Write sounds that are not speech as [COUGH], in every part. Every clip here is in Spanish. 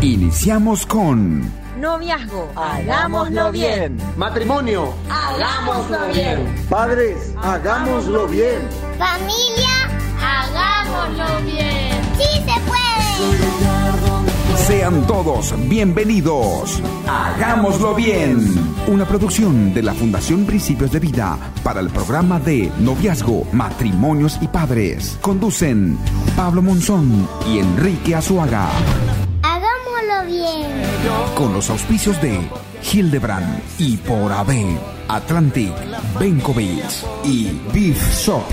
Iniciamos con Noviazgo, hagámoslo bien. Matrimonio, hagámoslo bien. Padres, hagámoslo bien. Familia, hagámoslo bien. ¡Sí se puede! Sean todos bienvenidos. Hagámoslo bien. Una producción de la Fundación Principios de Vida para el programa de Noviazgo, Matrimonios y Padres. Conducen Pablo Monzón y Enrique Azuaga. Con los auspicios de Hildebrand y por AB, Atlantic, Benkovic y Beef Shop.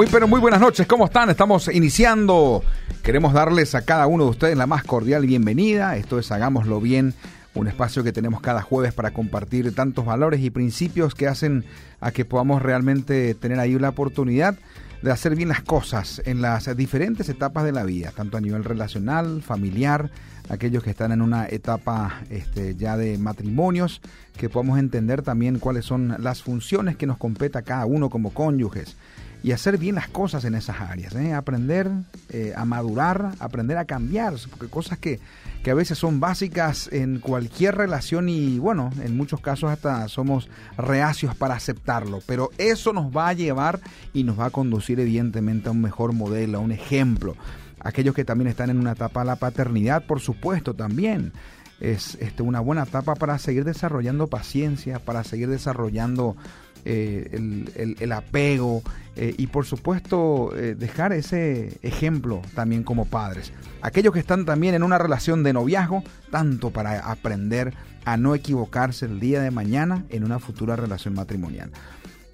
Muy pero muy buenas noches, ¿cómo están? Estamos iniciando. Queremos darles a cada uno de ustedes la más cordial bienvenida. Esto es Hagámoslo Bien, un espacio que tenemos cada jueves para compartir tantos valores y principios que hacen a que podamos realmente tener ahí la oportunidad de hacer bien las cosas en las diferentes etapas de la vida, tanto a nivel relacional, familiar, aquellos que están en una etapa este, ya de matrimonios, que podamos entender también cuáles son las funciones que nos compete a cada uno como cónyuges y hacer bien las cosas en esas áreas, ¿eh? aprender eh, a madurar, aprender a cambiar, porque cosas que, que a veces son básicas en cualquier relación y bueno, en muchos casos hasta somos reacios para aceptarlo, pero eso nos va a llevar y nos va a conducir evidentemente a un mejor modelo, a un ejemplo. Aquellos que también están en una etapa de la paternidad, por supuesto, también es este, una buena etapa para seguir desarrollando paciencia, para seguir desarrollando eh, el, el, apego eh, y por supuesto eh, dejar ese ejemplo también como padres. Aquellos que están también en una relación de noviazgo, tanto para aprender a no equivocarse el día de mañana en una futura relación matrimonial.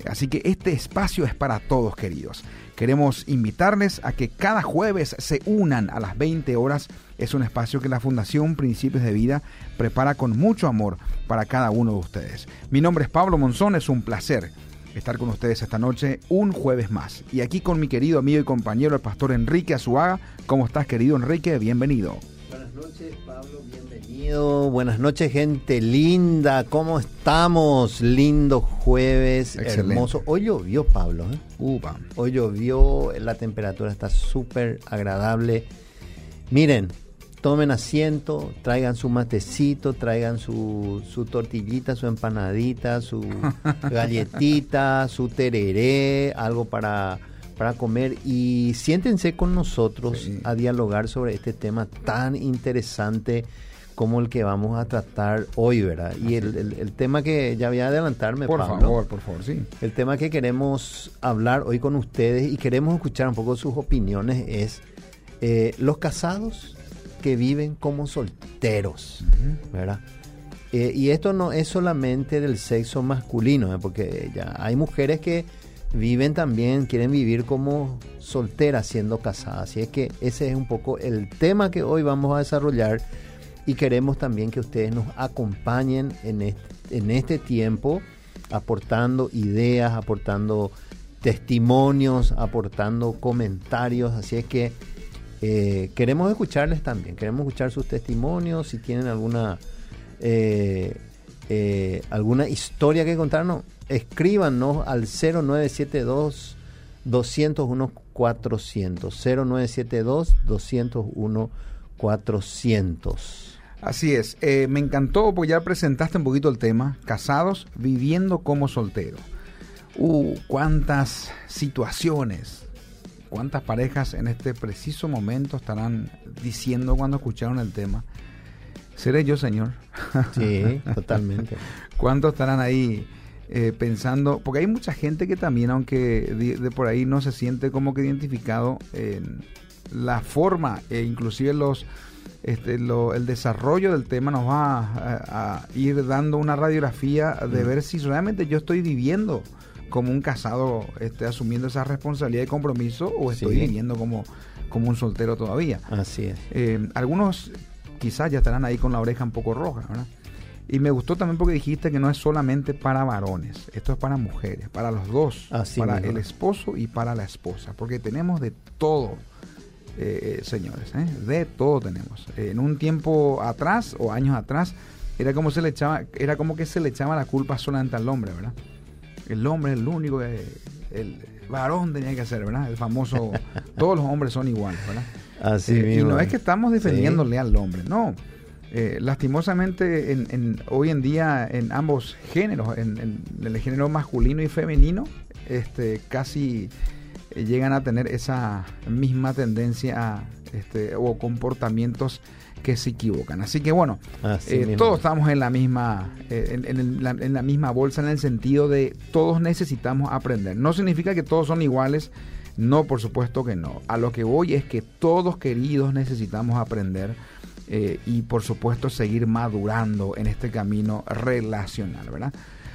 Así que este espacio es para todos, queridos. Queremos invitarles a que cada jueves se unan a las 20 horas. Es un espacio que la Fundación Principios de Vida prepara con mucho amor para cada uno de ustedes. Mi nombre es Pablo Monzón, es un placer estar con ustedes esta noche un jueves más. Y aquí con mi querido amigo y compañero, el pastor Enrique Azuaga. ¿Cómo estás, querido Enrique? Bienvenido. Buenas noches, Pablo, bienvenido. Buenas noches, gente linda. ¿Cómo estamos? Lindo jueves, Excelente. hermoso. Hoy llovió, Pablo. ¿eh? Upa. Hoy llovió, la temperatura está súper agradable. Miren, tomen asiento, traigan su matecito, traigan su, su tortillita, su empanadita, su [LAUGHS] galletita, su tereré, algo para, para comer y siéntense con nosotros Sí. a dialogar sobre este tema tan interesante como el que vamos a tratar hoy, ¿verdad? Y el, el- el tema que ya voy a adelantarme, Por Pablo. favor, por favor, sí. El tema que queremos hablar hoy con ustedes y queremos escuchar un poco sus opiniones es eh, los casados que viven como solteros, ¿verdad? Eh, y esto no es solamente del sexo masculino, ¿eh? porque ya hay mujeres que viven también, quieren vivir como solteras siendo casadas. Así es que ese es un poco el tema que hoy vamos a desarrollar y queremos también que ustedes nos acompañen en este, en este tiempo aportando ideas, aportando testimonios, aportando comentarios. Así es que eh, queremos escucharles también, queremos escuchar sus testimonios, si tienen alguna eh, eh, alguna historia que contarnos, escríbanos al 0972 201 400 0972 201 400 Así es, me encantó porque ya presentaste un poquito el tema, casados viviendo como soltero. Uh, cuántas situaciones, cuántas parejas en este preciso momento estarán diciendo cuando escucharon el tema, seré yo, Señor. Sí, [LAUGHS] totalmente. ¿Cuántos estarán ahí eh, pensando, porque hay mucha gente que también, aunque de, por ahí no se siente como que identificado en la forma e inclusive los este, el desarrollo del tema nos va a, ir dando una radiografía de mm. ver si realmente yo estoy viviendo como un casado, este, asumiendo esa responsabilidad y compromiso o estoy viviendo como, como un soltero todavía. Así es. Eh, algunos quizás ya estarán ahí con la oreja un poco roja, ¿verdad? Y me gustó también porque dijiste que no es solamente para varones, esto es para mujeres, para los dos, para el esposo y para la esposa, porque tenemos de todo, eh, señores, ¿eh? de todo tenemos. en un tiempo atrás o años atrás era como se le echaba, era como que se le echaba la culpa solamente al hombre, ¿verdad? El hombre es el único que el varón tenía que hacer, ¿verdad? El famoso, [LAUGHS] todos los hombres son iguales, ¿verdad? Así eh, Y no es que estamos defendiéndole al hombre, no eh, lastimosamente en, hoy en día en ambos géneros, en, el género masculino y femenino, este, casi eh, llegan a tener esa misma tendencia este, o comportamientos que se equivocan. Así que bueno, eh, todos estamos en la misma en, la, en la misma bolsa en el sentido de todos necesitamos aprender. No significa que todos son iguales. No, por supuesto que no. A lo que voy es que todos queridos necesitamos aprender eh, y por supuesto seguir madurando en este camino relacional, ¿verdad?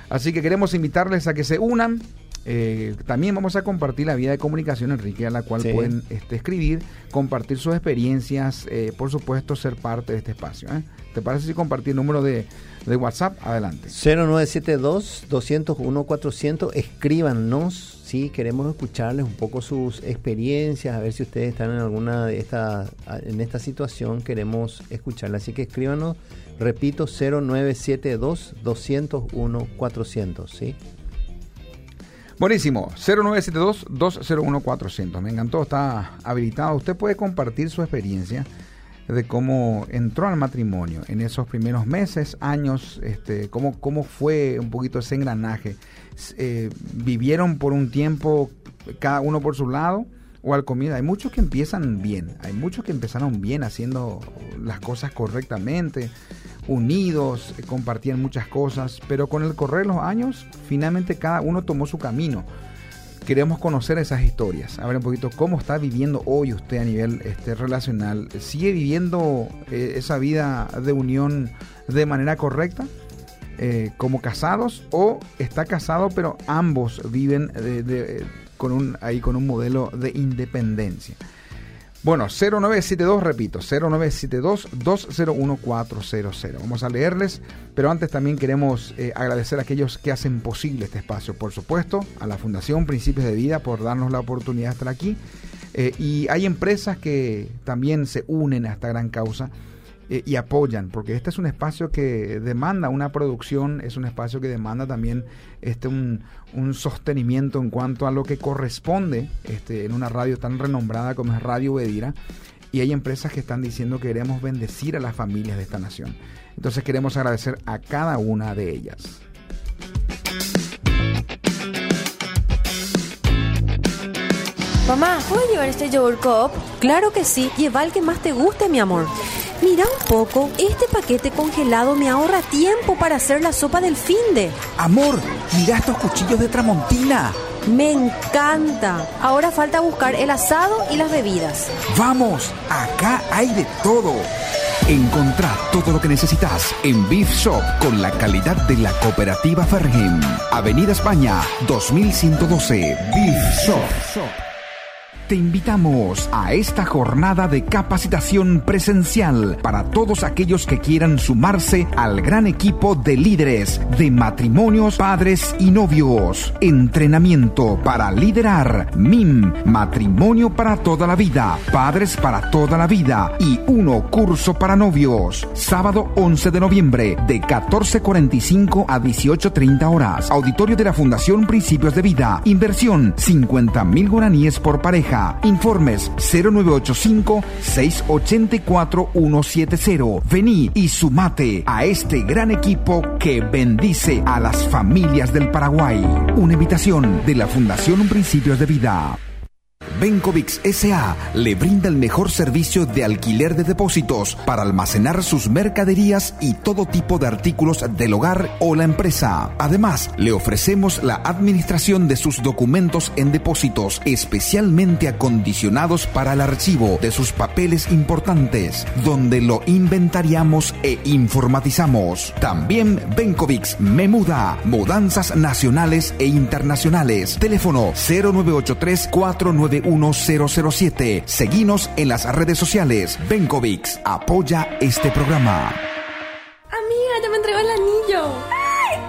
Así que queremos invitarles a que se unan. Eh, también vamos a compartir la vía de comunicación, Enrique, a la cual pueden este, escribir, compartir sus experiencias, eh, por supuesto, ser parte de este espacio. ¿Te parece si compartir el número de, de WhatsApp? Adelante. 0972-201-400, escríbanos sí, queremos escucharles un poco sus experiencias, a ver si ustedes están en alguna de estas, en esta situación, queremos escucharles. Así que escríbanos, repito, 0972 201 400, ¿sí? Buenísimo, 0972-201-400. Me encantó, está habilitado. Usted puede compartir su experiencia de cómo entró al matrimonio en esos primeros meses, años, este, cómo, cómo fue un poquito ese engranaje. Eh, ¿Vivieron por un tiempo cada uno por su lado? o al comienzo. Hay muchos que empiezan bien, hay muchos que empezaron bien haciendo las cosas correctamente, unidos, eh, compartían muchas cosas, pero con el correr de los años, finalmente cada uno tomó su camino queremos conocer esas historias, a ver un poquito cómo está viviendo hoy usted a nivel este, relacional. ¿Sigue viviendo eh, esa vida de unión de manera correcta? Eh, como casados o está casado pero ambos viven con un, ahí con un modelo de independencia. Bueno, 0972, repito, 0972-201-400. Vamos a leerles, pero antes también queremos eh, agradecer a aquellos que hacen posible este espacio, por supuesto, a la Fundación Principios de Vida por darnos la oportunidad de estar aquí. Eh, y hay empresas que también se unen a esta gran causa eh, y apoyan, porque este es un espacio que demanda una producción, es un espacio que demanda también este un, sostenimiento en cuanto a lo que corresponde este, en una radio tan renombrada como es Radio Bedira. Y hay empresas que están diciendo que queremos bendecir a las familias de esta nación. Entonces queremos agradecer a cada una de ellas. Mamá, ¿puedo llevar este yogur cup? Claro que sí, lleva el que más te guste, mi amor. Mira un poco, este paquete congelado me ahorra tiempo para hacer la sopa del finde. Amor, mira estos cuchillos de Tramontina. Me encanta. Ahora falta buscar el asado y las bebidas. Vamos, acá hay de todo. Encontrá todo lo que necesitas en Beef Shop con la calidad de la cooperativa Fergen. Avenida España, 2112. Beef Shop te invitamos a esta jornada de capacitación presencial para todos aquellos que quieran sumarse al gran equipo de líderes de matrimonios, padres y novios. Entrenamiento para liderar MIM, matrimonio para toda la vida, padres para toda la vida y uno curso para novios. Sábado 11 de noviembre de 14.45 a 18.30 horas. Auditorio de la Fundación Principios de Vida. Inversión 50 mil guaraníes por pareja. Informes 0985-684-170. Vení y sumate a este gran equipo que bendice a las familias del Paraguay. Una invitación de la Fundación Principios de Vida. Benkovics SA le brinda el mejor servicio de alquiler de depósitos para almacenar sus mercaderías y todo tipo de artículos del hogar o la empresa. Además, le ofrecemos la administración de sus documentos en depósitos especialmente acondicionados para el archivo de sus papeles importantes, donde lo inventariamos e informatizamos. También Benkovics me muda, mudanzas nacionales e internacionales. Teléfono 0983 491 007. Seguinos en las redes sociales. Benkovics apoya este programa.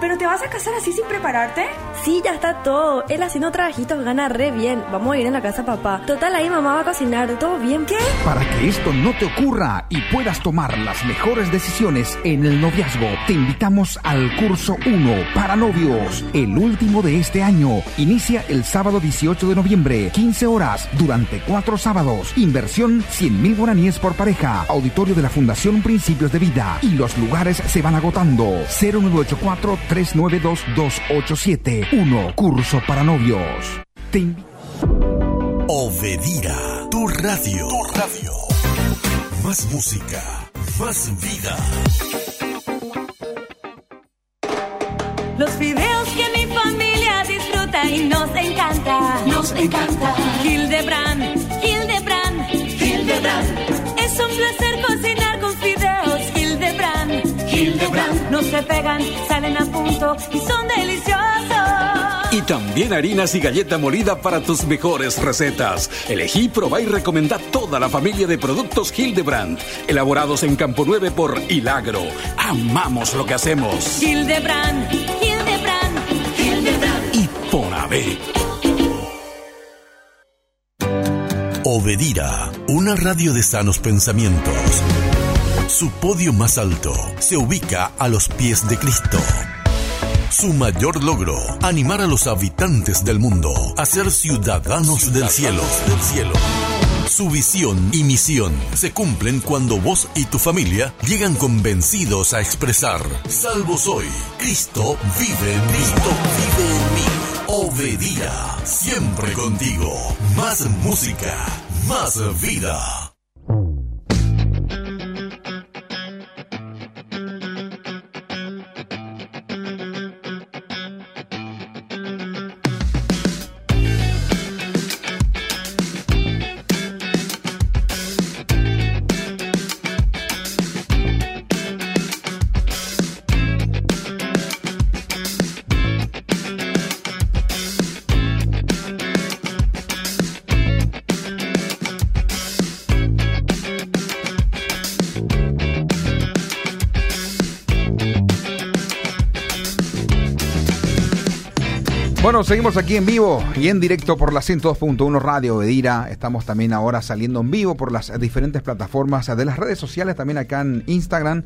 ¿Pero te vas a casar así sin prepararte? Sí, ya está todo. Él haciendo trabajitos gana re bien. Vamos a ir en la casa papá. Total, ahí mamá va a cocinar. ¿Todo bien? ¿Qué? Para que esto no te ocurra y puedas tomar las mejores decisiones en el noviazgo, te invitamos al curso 1 para novios, el último de este año. Inicia el sábado 18 de noviembre, 15 horas, durante cuatro sábados. Inversión 100 mil guaraníes por pareja. Auditorio de la Fundación Principios de Vida. Y los lugares se van agotando. 0984 392 287 1. Curso para novios. Te Obedira, tu radio. Tu radio. Más música, más vida. Los videos que mi familia disfruta y nos encanta. Nos encanta. Hildebrand, Hildebrand, Hildebrand. Es un placer Hildebrand. No se pegan, salen a punto y son deliciosos. Y también harinas y galleta molida para tus mejores recetas. Elegí, probá y recomendá toda la familia de productos Hildebrand, elaborados en Campo 9 por Hilagro. Amamos lo que hacemos. Hildebrand, Hildebrand, Hildebrand. Y por ave. Obedira, una radio de sanos pensamientos. Su podio más alto se ubica a los pies de Cristo. Su mayor logro, animar a los habitantes del mundo a ser ciudadanos del cielo, del cielo. Su visión y misión se cumplen cuando vos y tu familia llegan convencidos a expresar, salvo soy, Cristo vive en mí, Cristo vive en mí. Obedía, siempre contigo. Más música, más vida. Bueno, seguimos aquí en vivo y en directo por la 102.1 Radio Bedira. Estamos también ahora saliendo en vivo por las diferentes plataformas de las redes sociales, también acá en Instagram,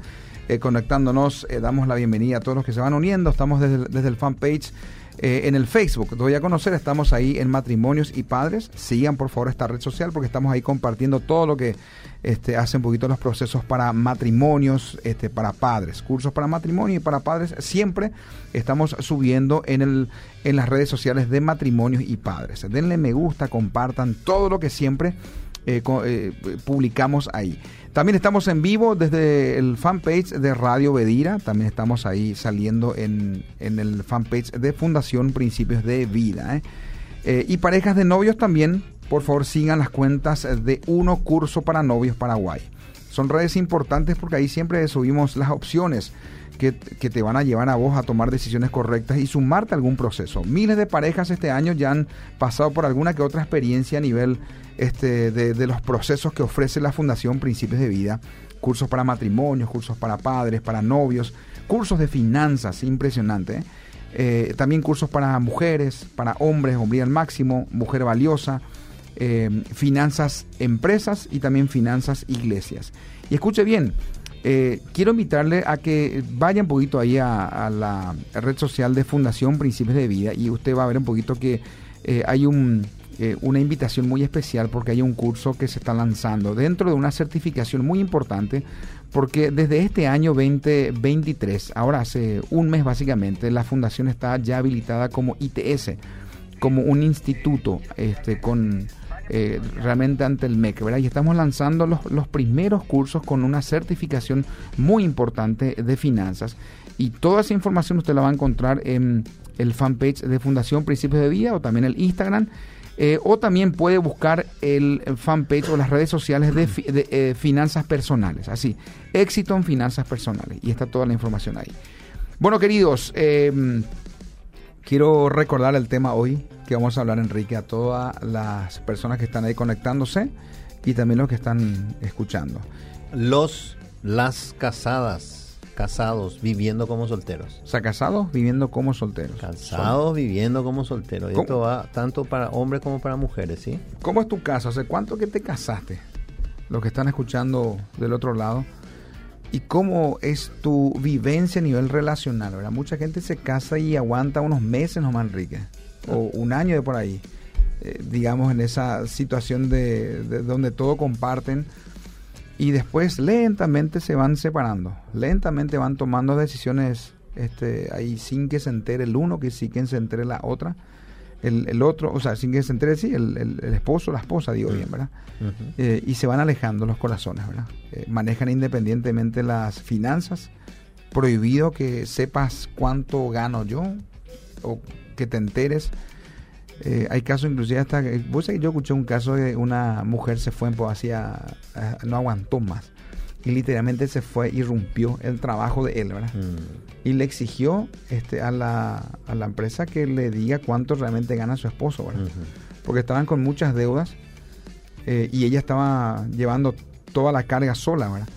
eh, conectándonos. Eh, damos la bienvenida a todos los que se van uniendo. Estamos desde, desde el fanpage. Eh, en el Facebook, voy a conocer, estamos ahí en Matrimonios y Padres. Sigan por favor esta red social porque estamos ahí compartiendo todo lo que este, hace un poquito los procesos para matrimonios, este, para padres, cursos para matrimonio y para padres. Siempre estamos subiendo en, el, en las redes sociales de matrimonios y padres. Denle me gusta, compartan todo lo que siempre eh, eh, publicamos ahí. También estamos en vivo desde el fanpage de Radio Bedira. También estamos ahí saliendo en, en el fanpage de Fundación Principios de Vida. ¿eh? Eh, y parejas de novios también, por favor sigan las cuentas de Uno Curso para Novios Paraguay. Son redes importantes porque ahí siempre subimos las opciones que, que te van a llevar a vos a tomar decisiones correctas y sumarte a algún proceso. Miles de parejas este año ya han pasado por alguna que otra experiencia a nivel este, de, los procesos que ofrece la Fundación Principios de Vida. Cursos para matrimonios, cursos para padres, para novios, cursos de finanzas, impresionante. ¿eh? Eh, también cursos para mujeres, para hombres, hombría al máximo, mujer valiosa, eh, finanzas empresas y también finanzas iglesias. Y escuche bien, quiero invitarle a que vaya un poquito ahí a, la red social de Fundación Principios de Vida y usted va a ver un poquito que hay un, eh, una invitación muy especial porque hay un curso que se está lanzando dentro de una certificación muy importante porque desde este año 2023, ahora hace un mes básicamente, la fundación está ya habilitada como ITS, como un instituto este, con, eh, realmente ante el MEC. Y estamos lanzando los, los primeros cursos con una certificación muy importante de finanzas. Y toda esa información usted la va a encontrar en el fanpage de Fundación Principios de Vida o también el Instagram. Eh, o también puede buscar el fanpage o las redes sociales de, eh, finanzas personales. Así, éxito en finanzas personales. Y está toda la información ahí. Bueno, queridos, em, quiero recordar el tema hoy que vamos a hablar, Enrique, a todas las personas que están ahí conectándose y también los que están escuchando. Los, las casadas casados viviendo como solteros. O sea, casados viviendo como solteros. Casados viviendo como solteros. Y esto va tanto para hombres como para mujeres, ¿sí? ¿Cómo es tu caso? ¿Hace cuánto que te casaste? Los que están escuchando del otro lado. ¿Y cómo es tu vivencia a nivel relacional? ¿verdad? Mucha gente se casa y aguanta unos meses nomás, Enrique. O un año de por ahí. Eh, digamos, en esa situación de, de donde todo comparten y después lentamente se van separando, lentamente van tomando decisiones este, ahí sin que se entere el uno, que sin que se entere la otra, el, el otro, o sea, sin que se entere, sí, el, el, esposo, la esposa, digo bien, ¿verdad? Eh, y se van alejando los corazones, ¿verdad? Eh, manejan independientemente las finanzas, prohibido que sepas cuánto gano yo o que te enteres eh, hay casos inclusive hasta que, vos yo escuché un caso de una mujer se fue pues hacia, no aguantó más y literalmente se fue y rompió el trabajo de él, ¿verdad? Mm. Y le exigió este, a, la, a la empresa que le diga cuánto realmente gana su esposo, ¿verdad? Porque estaban con muchas deudas eh, y ella estaba llevando toda la carga sola, ¿verdad?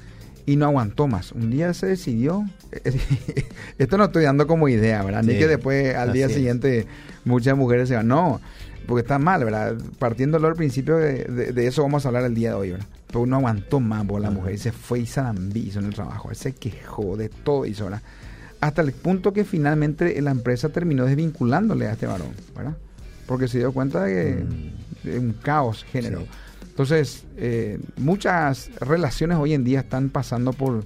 Y no aguantó más. Un día se decidió, [LAUGHS] esto no estoy dando como idea, ¿verdad? Ni que después al día siguiente muchas mujeres se van, no, porque está mal, ¿verdad? Partiéndolo al principio de, eso vamos a hablar el día de hoy, ¿verdad? Pero uno aguantó más por la mujer y se fue y hizo en el trabajo, se quejó de todo hizo, ¿verdad? Hasta el punto que finalmente la empresa terminó desvinculándole a este varón, ¿verdad? Porque se dio cuenta de que mm. un caos generó. Entonces, eh, muchas relaciones hoy en día están pasando por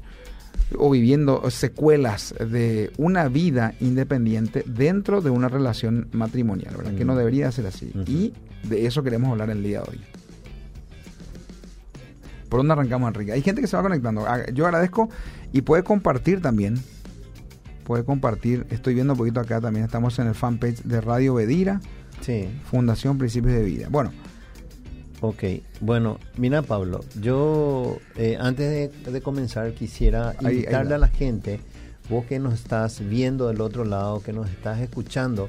o viviendo secuelas de una vida independiente dentro de una relación matrimonial, ¿verdad? Que no debería ser así. Y de eso queremos hablar el día de hoy. ¿Por dónde arrancamos, Enrique? Hay gente que se va conectando. Ah, yo agradezco y puede compartir también. Puede compartir. Estoy viendo un poquito acá también. Estamos en el fanpage de Radio Bedira. Sí. Fundación Principios de Vida. Bueno, Ok, bueno, mira Pablo, yo eh, antes de, comenzar quisiera invitarle a la gente, vos que nos estás viendo del otro lado, que nos estás escuchando,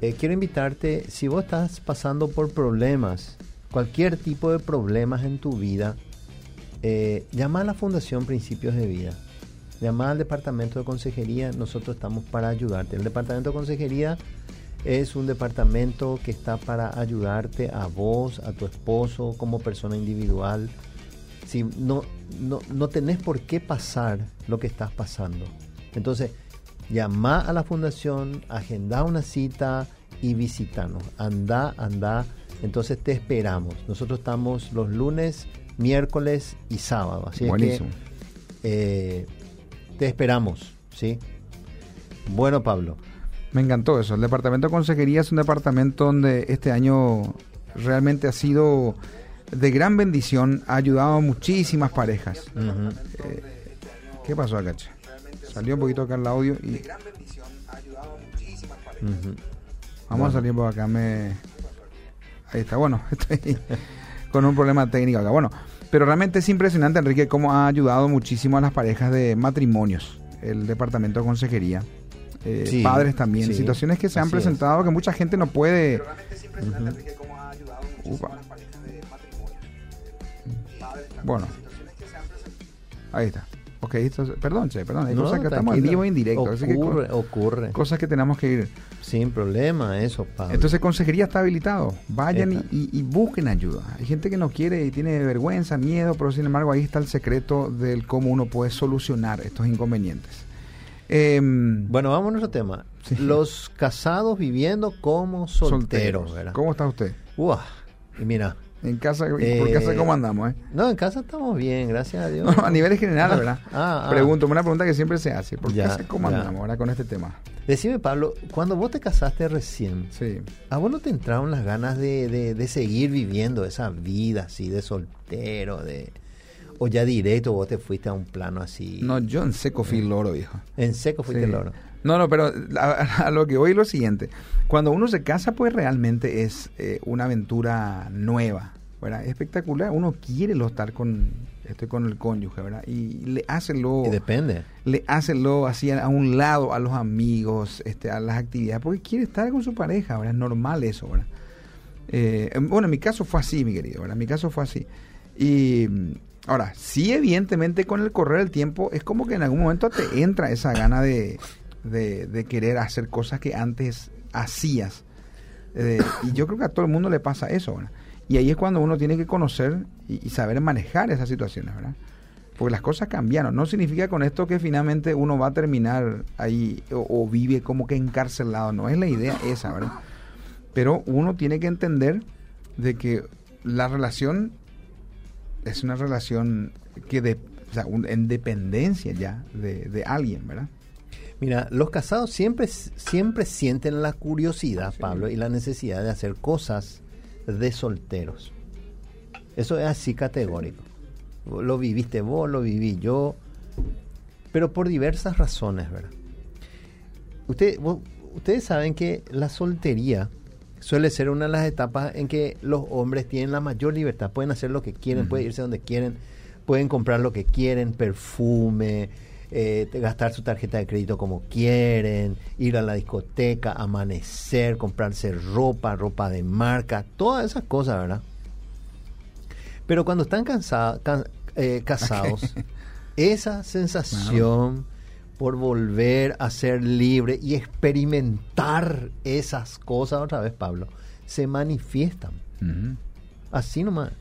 eh, quiero invitarte, si vos estás pasando por problemas, cualquier tipo de problemas en tu vida, eh, llama a la Fundación Principios de Vida. Llama al departamento de consejería, nosotros estamos para ayudarte. El departamento de consejería es un departamento que está para ayudarte a vos, a tu esposo, como persona individual. Si no, no, no tenés por qué pasar lo que estás pasando. Entonces, llama a la fundación, agenda una cita y visítanos. Anda, anda. Entonces te esperamos. Nosotros estamos los lunes, miércoles y sábado. Así que eh, te esperamos. ¿sí? Bueno, Pablo. Me encantó eso. El departamento de consejería es un departamento donde este año realmente ha sido de gran bendición, ha ayudado a muchísimas parejas. Eh, ¿Qué pasó acá? Salió un poquito acá el audio y... Vamos a salir por acá. Me... Ahí está, bueno, [LAUGHS] estoy con un problema técnico acá. Bueno, pero realmente es impresionante, Enrique, cómo ha ayudado muchísimo a las parejas de matrimonios, el departamento de consejería. Eh, padres también. Situaciones que se han presentado que mucha gente no puede. Bueno. Ahí está. Ok, perdón, che, perdón. Hay cosas que estamos en vivo e indirecto. Ocurre, ocurre. Cosas que tenemos que ir. Sin problema, eso, padre. Entonces, consejería está habilitado. Vayan y, y, busquen ayuda. Hay gente que no quiere y tiene vergüenza, miedo, pero sin embargo, ahí está el secreto del cómo uno puede solucionar estos inconvenientes. Em, bueno, vamos a nuestro tema. Los casados viviendo como solteros. ¿Cómo está usted? y mira. En casa, ¿por casa cómo andamos? Eh? No, en casa estamos bien, gracias a Dios. [LAUGHS] a nivel general, ¿verdad? [LAUGHS] Ah, ah. Pregunto, una pregunta que siempre se hace. ¿Por qué casa cómo andamos ahora con este tema? Decime, Pablo, cuando vos te casaste recién, Sí. ¿a vos no te entraron las ganas de, de- de seguir viviendo esa vida así de soltero? de O ya directo vos te fuiste a un plano así. No, yo en seco fui loro, viejo. En seco fuiste Sí. loro. No, no, pero a, [LAUGHS] a lo que voy es lo siguiente. Cuando uno se casa, pues realmente es eh, una aventura nueva, ¿verdad? Espectacular. Uno quiere lo estar con, este, con el cónyuge, ¿verdad? Y le hace lo... Y depende. le hace lo así a, un lado a los amigos, este, a las actividades, porque quiere estar con su pareja, ¿verdad? Es normal eso, ¿verdad? Eh, bueno, en mi caso fue así, mi querido, ¿verdad? En mi caso fue así. Y ahora, sí, evidentemente con el correr del tiempo, es como que en algún momento te entra esa gana de, de, querer hacer cosas que antes hacías. Eh, y yo creo que a todo el mundo le pasa eso, ¿verdad? Y ahí es cuando uno tiene que conocer y, saber manejar esas situaciones, ¿verdad? Porque las cosas cambiaron. No significa con esto que finalmente uno va a terminar ahí o vive como que encarcelado. No es la idea esa, ¿verdad? Pero uno tiene que entender de que la relación es una relación que de, o sea, un- en dependencia ya de, de alguien, ¿verdad? Mira, los casados siempre, siempre sienten la curiosidad, Pablo, y la necesidad de hacer cosas de solteros. Eso es así categórico. Lo viviste vos, lo viví yo, pero por diversas razones, ¿verdad? Usted, vos- ustedes saben que la soltería suele ser una de las etapas en que los hombres tienen la mayor libertad. Pueden hacer lo que quieren, pueden irse donde quieren, pueden comprar lo que quieren, perfume, eh, gastar su tarjeta de crédito como quieren, ir a la discoteca, amanecer, comprarse ropa, ropa de marca, todas esas cosas, ¿verdad? Pero cuando están cansa- can- eh, [LAUGHS] casados, esa sensación por volver a ser libre y experimentar esas cosas otra vez, Pablo, se manifiestan. Así nomás.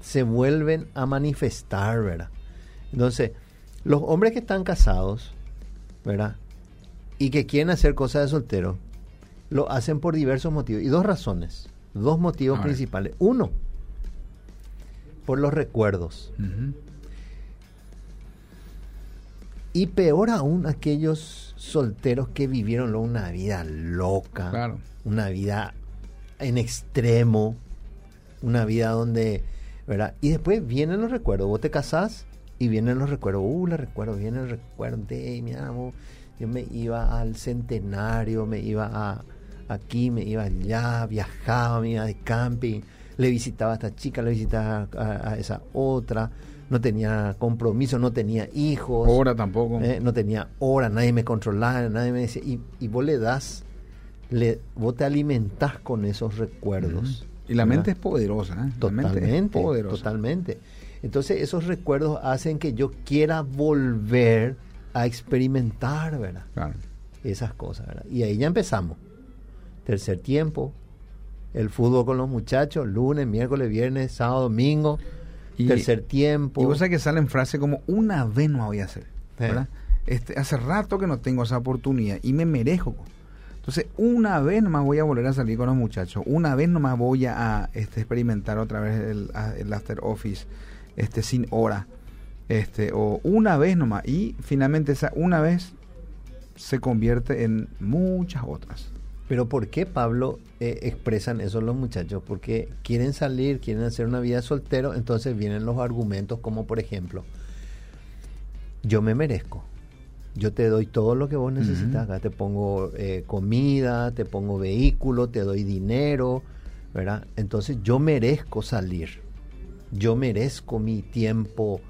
Se vuelven a manifestar, ¿verdad? Entonces, los hombres que están casados, ¿verdad? Y que quieren hacer cosas de soltero, lo hacen por diversos motivos. Y dos razones. Dos motivos principales. Uno, por los recuerdos. Y peor aún aquellos solteros que vivieron luego una vida loca, Claro. una vida en extremo, una vida donde, ¿verdad? Y después vienen los recuerdos, vos te casás y vienen los recuerdos, uh, los recuerdos, viene el recuerdo de, mira, vos, yo me iba al centenario, me iba a aquí, me iba allá, viajaba, me iba de camping, le visitaba a esta chica, le visitaba a, a esa otra, no tenía compromiso, no tenía hijos. Hora tampoco. Eh, no tenía hora, nadie me controlaba, nadie me decía. Y, y vos le das, le, vos te alimentás con esos recuerdos. Y la mente es poderosa, ¿eh? La mente es Totalmente, poderosa. totalmente. Entonces esos recuerdos hacen que yo quiera volver a experimentar, ¿verdad? Claro. Esas cosas, ¿verdad? Y ahí ya empezamos. Tercer tiempo, el fútbol con los muchachos, lunes, miércoles, viernes, sábado, domingo, Y- tercer tiempo. Y vos sabés que salen frases como una vez no voy a hacer. Este, hace rato que no tengo esa oportunidad y me merezco. Entonces, una vez nomás voy a volver a salir con los muchachos, una vez nomás voy a este, experimentar otra vez el after office este, sin hora. Este, o una vez nomás. Y finalmente esa una vez se convierte en muchas otras. Pero ¿por qué, Pablo, eh, expresan eso los muchachos? Porque quieren salir, quieren hacer una vida soltero, entonces vienen los argumentos como, por ejemplo, yo me merezco. Yo te doy todo lo que vos necesitas. Acá te pongo eh, comida, te pongo vehículo, te doy dinero, ¿verdad? Entonces yo merezco salir. Yo merezco mi tiempo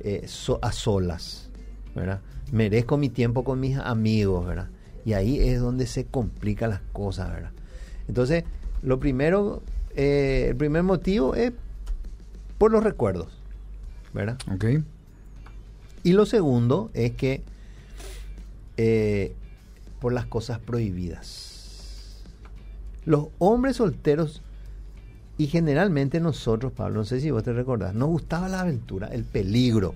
eh, so- a solas, ¿verdad? Merezco mi tiempo con mis amigos, ¿verdad? Y ahí es donde se complican las cosas, ¿verdad? Entonces, lo primero, eh, el primer motivo es por los recuerdos, ¿verdad? ¿Ok? Y lo segundo es que eh, por las cosas prohibidas. Los hombres solteros y generalmente nosotros, Pablo, no sé si vos te recordás, nos gustaba la aventura, el peligro,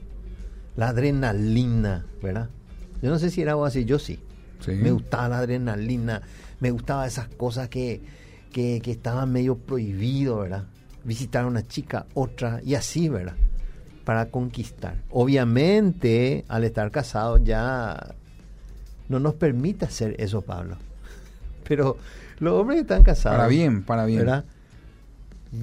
la adrenalina, ¿verdad? Yo no sé si era algo así, yo sí. Sí. Me gustaba la adrenalina, me gustaba esas cosas que, que, que estaban medio prohibido, ¿verdad? Visitar a una chica, otra, y así, ¿verdad? Para conquistar. Obviamente, al estar casado ya no nos permite hacer eso, Pablo. [LAUGHS] Pero los hombres que están casados. Para bien, para bien. ¿verdad?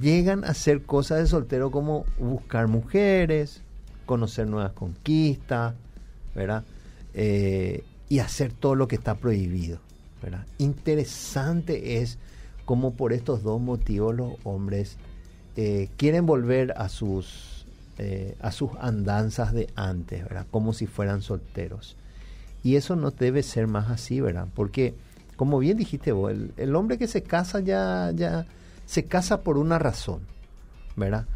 Llegan a hacer cosas de soltero como buscar mujeres, conocer nuevas conquistas, ¿verdad? Eh, y hacer todo lo que está prohibido, ¿verdad? Interesante es cómo por estos dos motivos los hombres eh, quieren volver a sus, eh, a sus andanzas de antes, ¿verdad? Como si fueran solteros. Y eso no debe ser más así, ¿verdad? Porque, como bien dijiste vos, el, hombre que se casa ya, ya se casa por una razón, ¿verdad?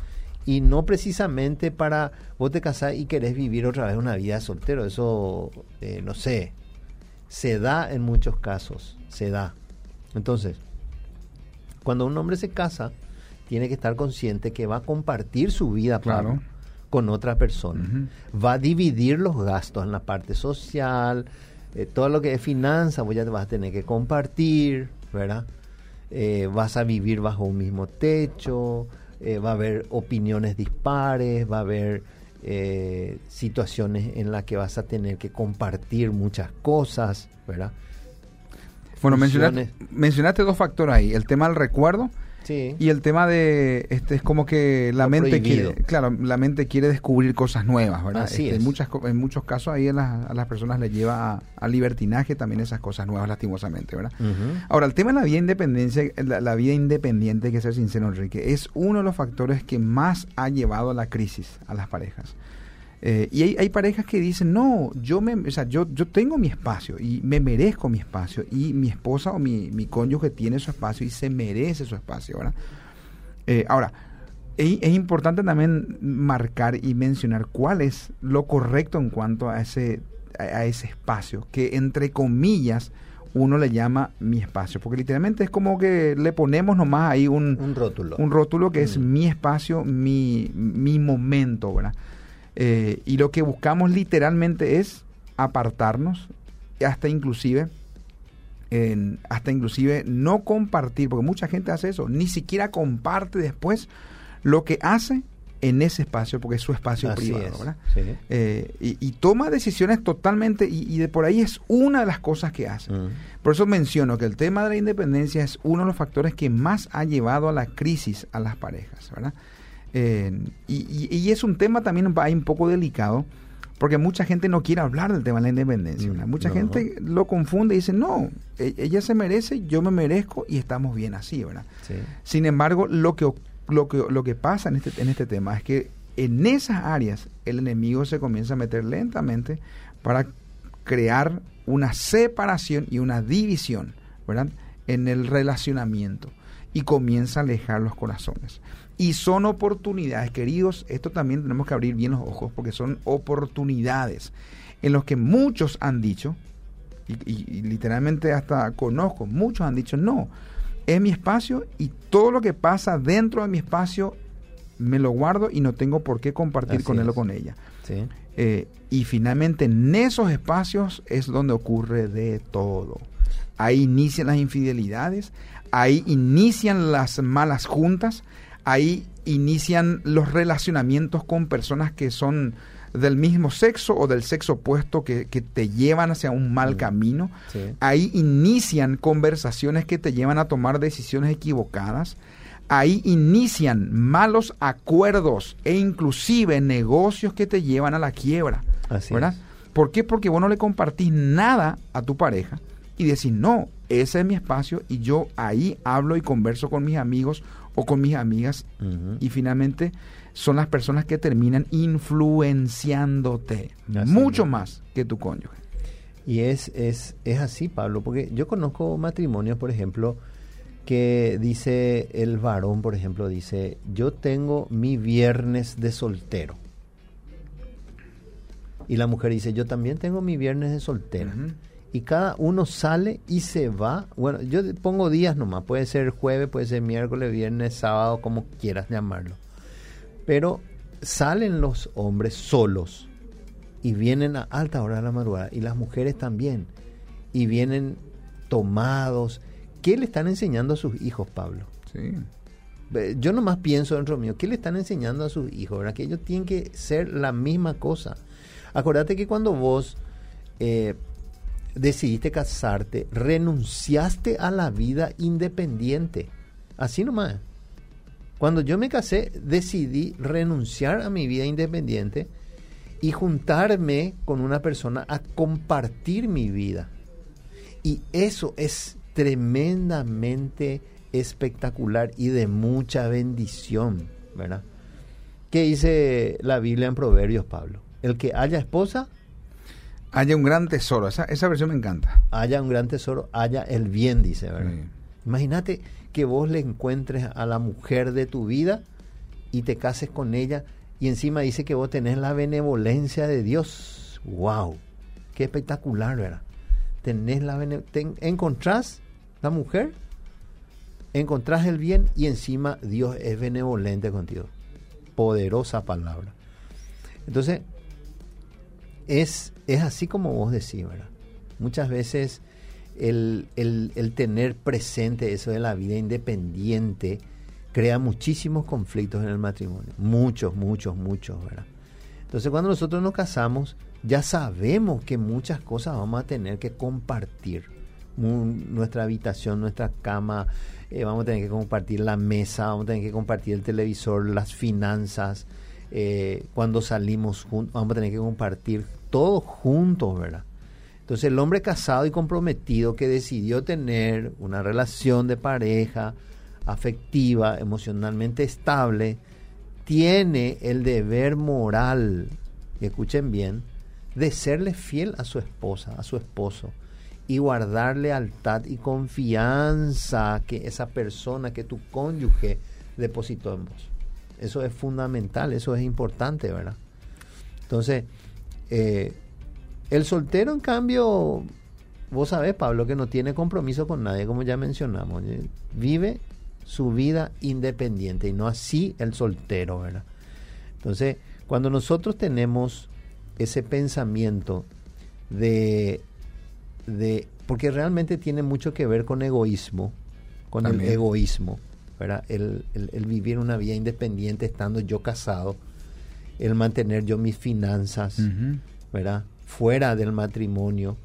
Y no precisamente para vos te casás y querés vivir otra vez una vida de soltero. Eso, eh, no sé, se da en muchos casos, se da. Entonces, cuando un hombre se casa, tiene que estar consciente que va a compartir su vida Claro. Pablo, con otra persona. Va a dividir los gastos en la parte social, eh, todo lo que es finanzas, vos ya te vas a tener que compartir, ¿verdad? Eh, vas a vivir bajo un mismo techo, eh, va a haber opiniones dispares, va a haber eh, situaciones en las que vas a tener que compartir muchas cosas, ¿verdad? Bueno, mencionaste, mencionaste dos factores ahí, el tema del recuerdo Sí. y el tema de, este, es como que la Lo mente prohibido. quiere, claro, la mente quiere descubrir cosas nuevas, ¿verdad? Así Este, es. En, muchas, en muchos casos ahí a las, a las personas les lleva a, a libertinaje también esas cosas nuevas, lastimosamente, ¿verdad? Ahora, el tema de la vida independencia, la, la vida independiente, hay que ser sincero, Enrique, es uno de los factores que más ha llevado a la crisis a las parejas. Eh, y hay, hay parejas que dicen, no, yo me, o sea, yo, yo tengo mi espacio y me merezco mi espacio y mi esposa o mi, mi cónyuge tiene su espacio y se merece su espacio, ¿verdad? Eh, ahora, es, es importante también marcar y mencionar cuál es lo correcto en cuanto a ese, a, a ese espacio, que entre comillas uno le llama mi espacio, porque literalmente es como que le ponemos nomás ahí un, Un rótulo. un rótulo que es mi espacio, mi, mi momento, ¿verdad? Eh, y lo que buscamos literalmente es apartarnos, hasta inclusive, en- hasta inclusive no compartir, porque mucha gente hace eso, ni siquiera comparte después lo que hace en ese espacio, porque es su espacio Así privado, es, ¿verdad? sí. Eh, y, y toma decisiones totalmente, y, y de por ahí es una de las cosas que hace. Mm. Por eso menciono que el tema de la independencia es uno de los factores que más ha llevado a la crisis a las parejas, ¿verdad? Eh, y, y- y es un tema también un, ahí un poco delicado, porque mucha gente no quiere hablar del tema de la independencia. Mm, Mucha no. gente lo confunde y dice, no, e- ella se merece, yo me merezco y estamos bien así, ¿verdad? Sí. Sin embargo, lo que, lo que, lo que pasa en este, en este tema es que en esas áreas el enemigo se comienza a meter lentamente para crear una separación y una división, ¿verdad? En el relacionamiento y comienza a alejar los corazones. Y son oportunidades, queridos, esto también tenemos que abrir bien los ojos porque son oportunidades en los que muchos han dicho, y, y- y literalmente hasta conozco, muchos han dicho, no, es mi espacio y todo lo que pasa dentro de mi espacio me lo guardo y no tengo por qué compartir Así con él o con ella. Sí. Eh, y finalmente en esos espacios es donde ocurre de todo. Ahí inician las infidelidades, ahí inician las malas juntas, ahí inician los relacionamientos con personas que son del mismo sexo o del sexo opuesto que, que te llevan hacia un mal camino. Sí. Ahí inician conversaciones que te llevan a tomar decisiones equivocadas. Ahí inician malos acuerdos e inclusive negocios que te llevan a la quiebra. Así ¿verdad? es. ¿Por qué? Porque vos no le compartís nada a tu pareja y decís, no, ese es mi espacio y yo ahí hablo y converso con mis amigos o con mis amigas y finalmente son las personas que terminan influenciándote Así mucho más que tu cónyuge. Y es, es, es así, Pablo, porque yo conozco matrimonios, por ejemplo, que dice el varón, por ejemplo, dice, yo tengo mi viernes de soltero. Y la mujer dice, yo también tengo mi viernes de soltera. Ujú. Y cada uno sale y se va. Bueno, yo pongo días nomás, puede ser jueves, puede ser miércoles, viernes, sábado, como quieras llamarlo. Pero salen los hombres solos y vienen a alta hora de la madrugada y las mujeres también y vienen tomados. ¿Qué le están enseñando a sus hijos, Pablo? Sí. Yo nomás pienso dentro mío, ¿qué le están enseñando a sus hijos? ¿verdad? Que ellos tienen que ser la misma cosa. Acordate que cuando vos, eh, decidiste casarte, renunciaste a la vida independiente. Así nomás. Cuando yo me casé, decidí renunciar a mi vida independiente y juntarme con una persona a compartir mi vida. Y eso es tremendamente espectacular y de mucha bendición, ¿verdad? ¿Qué dice la Biblia en Proverbios, Pablo? El que haya esposa, haya un gran tesoro. Esa, esa versión me encanta. Haya un gran tesoro, haya el bien, dice, ¿verdad? Imagínate que vos le encuentres a la mujer de tu vida y te cases con ella y encima dice que vos tenés la benevolencia de Dios. ¡Wow! ¡Qué espectacular, ¿verdad? Tenés la encontrás la mujer, encontrás el bien y encima Dios es benevolente contigo. Poderosa palabra. Entonces, es, es así como vos decís, ¿verdad? Muchas veces el, el, tener presente eso de la vida independiente crea muchísimos conflictos en el matrimonio. Muchos, muchos, muchos, ¿verdad? Entonces cuando nosotros nos casamos, ya sabemos que muchas cosas vamos a tener que compartir. nuestra habitación, nuestra cama, eh, vamos a tener que compartir la mesa, vamos a tener que compartir el televisor, las finanzas. Eh, cuando salimos juntos, vamos a tener que compartir todo juntos, ¿verdad? Entonces el hombre casado y comprometido que decidió tener una relación de pareja afectiva, emocionalmente estable, tiene el deber moral, y escuchen bien, de serle fiel a su esposa, a su esposo, y guardar lealtad y confianza que esa persona, que tu cónyuge depositó en vos. Eso es fundamental, eso es importante, ¿verdad? Entonces, eh, el soltero, en cambio, vos sabés, Pablo, que no tiene compromiso con nadie, como ya mencionamos. ¿eh? Vive su vida independiente y no así el soltero, ¿verdad? Entonces, cuando nosotros tenemos ese pensamiento de, de porque realmente tiene mucho que ver con egoísmo, con el egoísmo, ¿verdad? El, el, vivir una vida independiente estando yo casado, el mantener yo mis finanzas, ¿verdad? Fuera del matrimonio,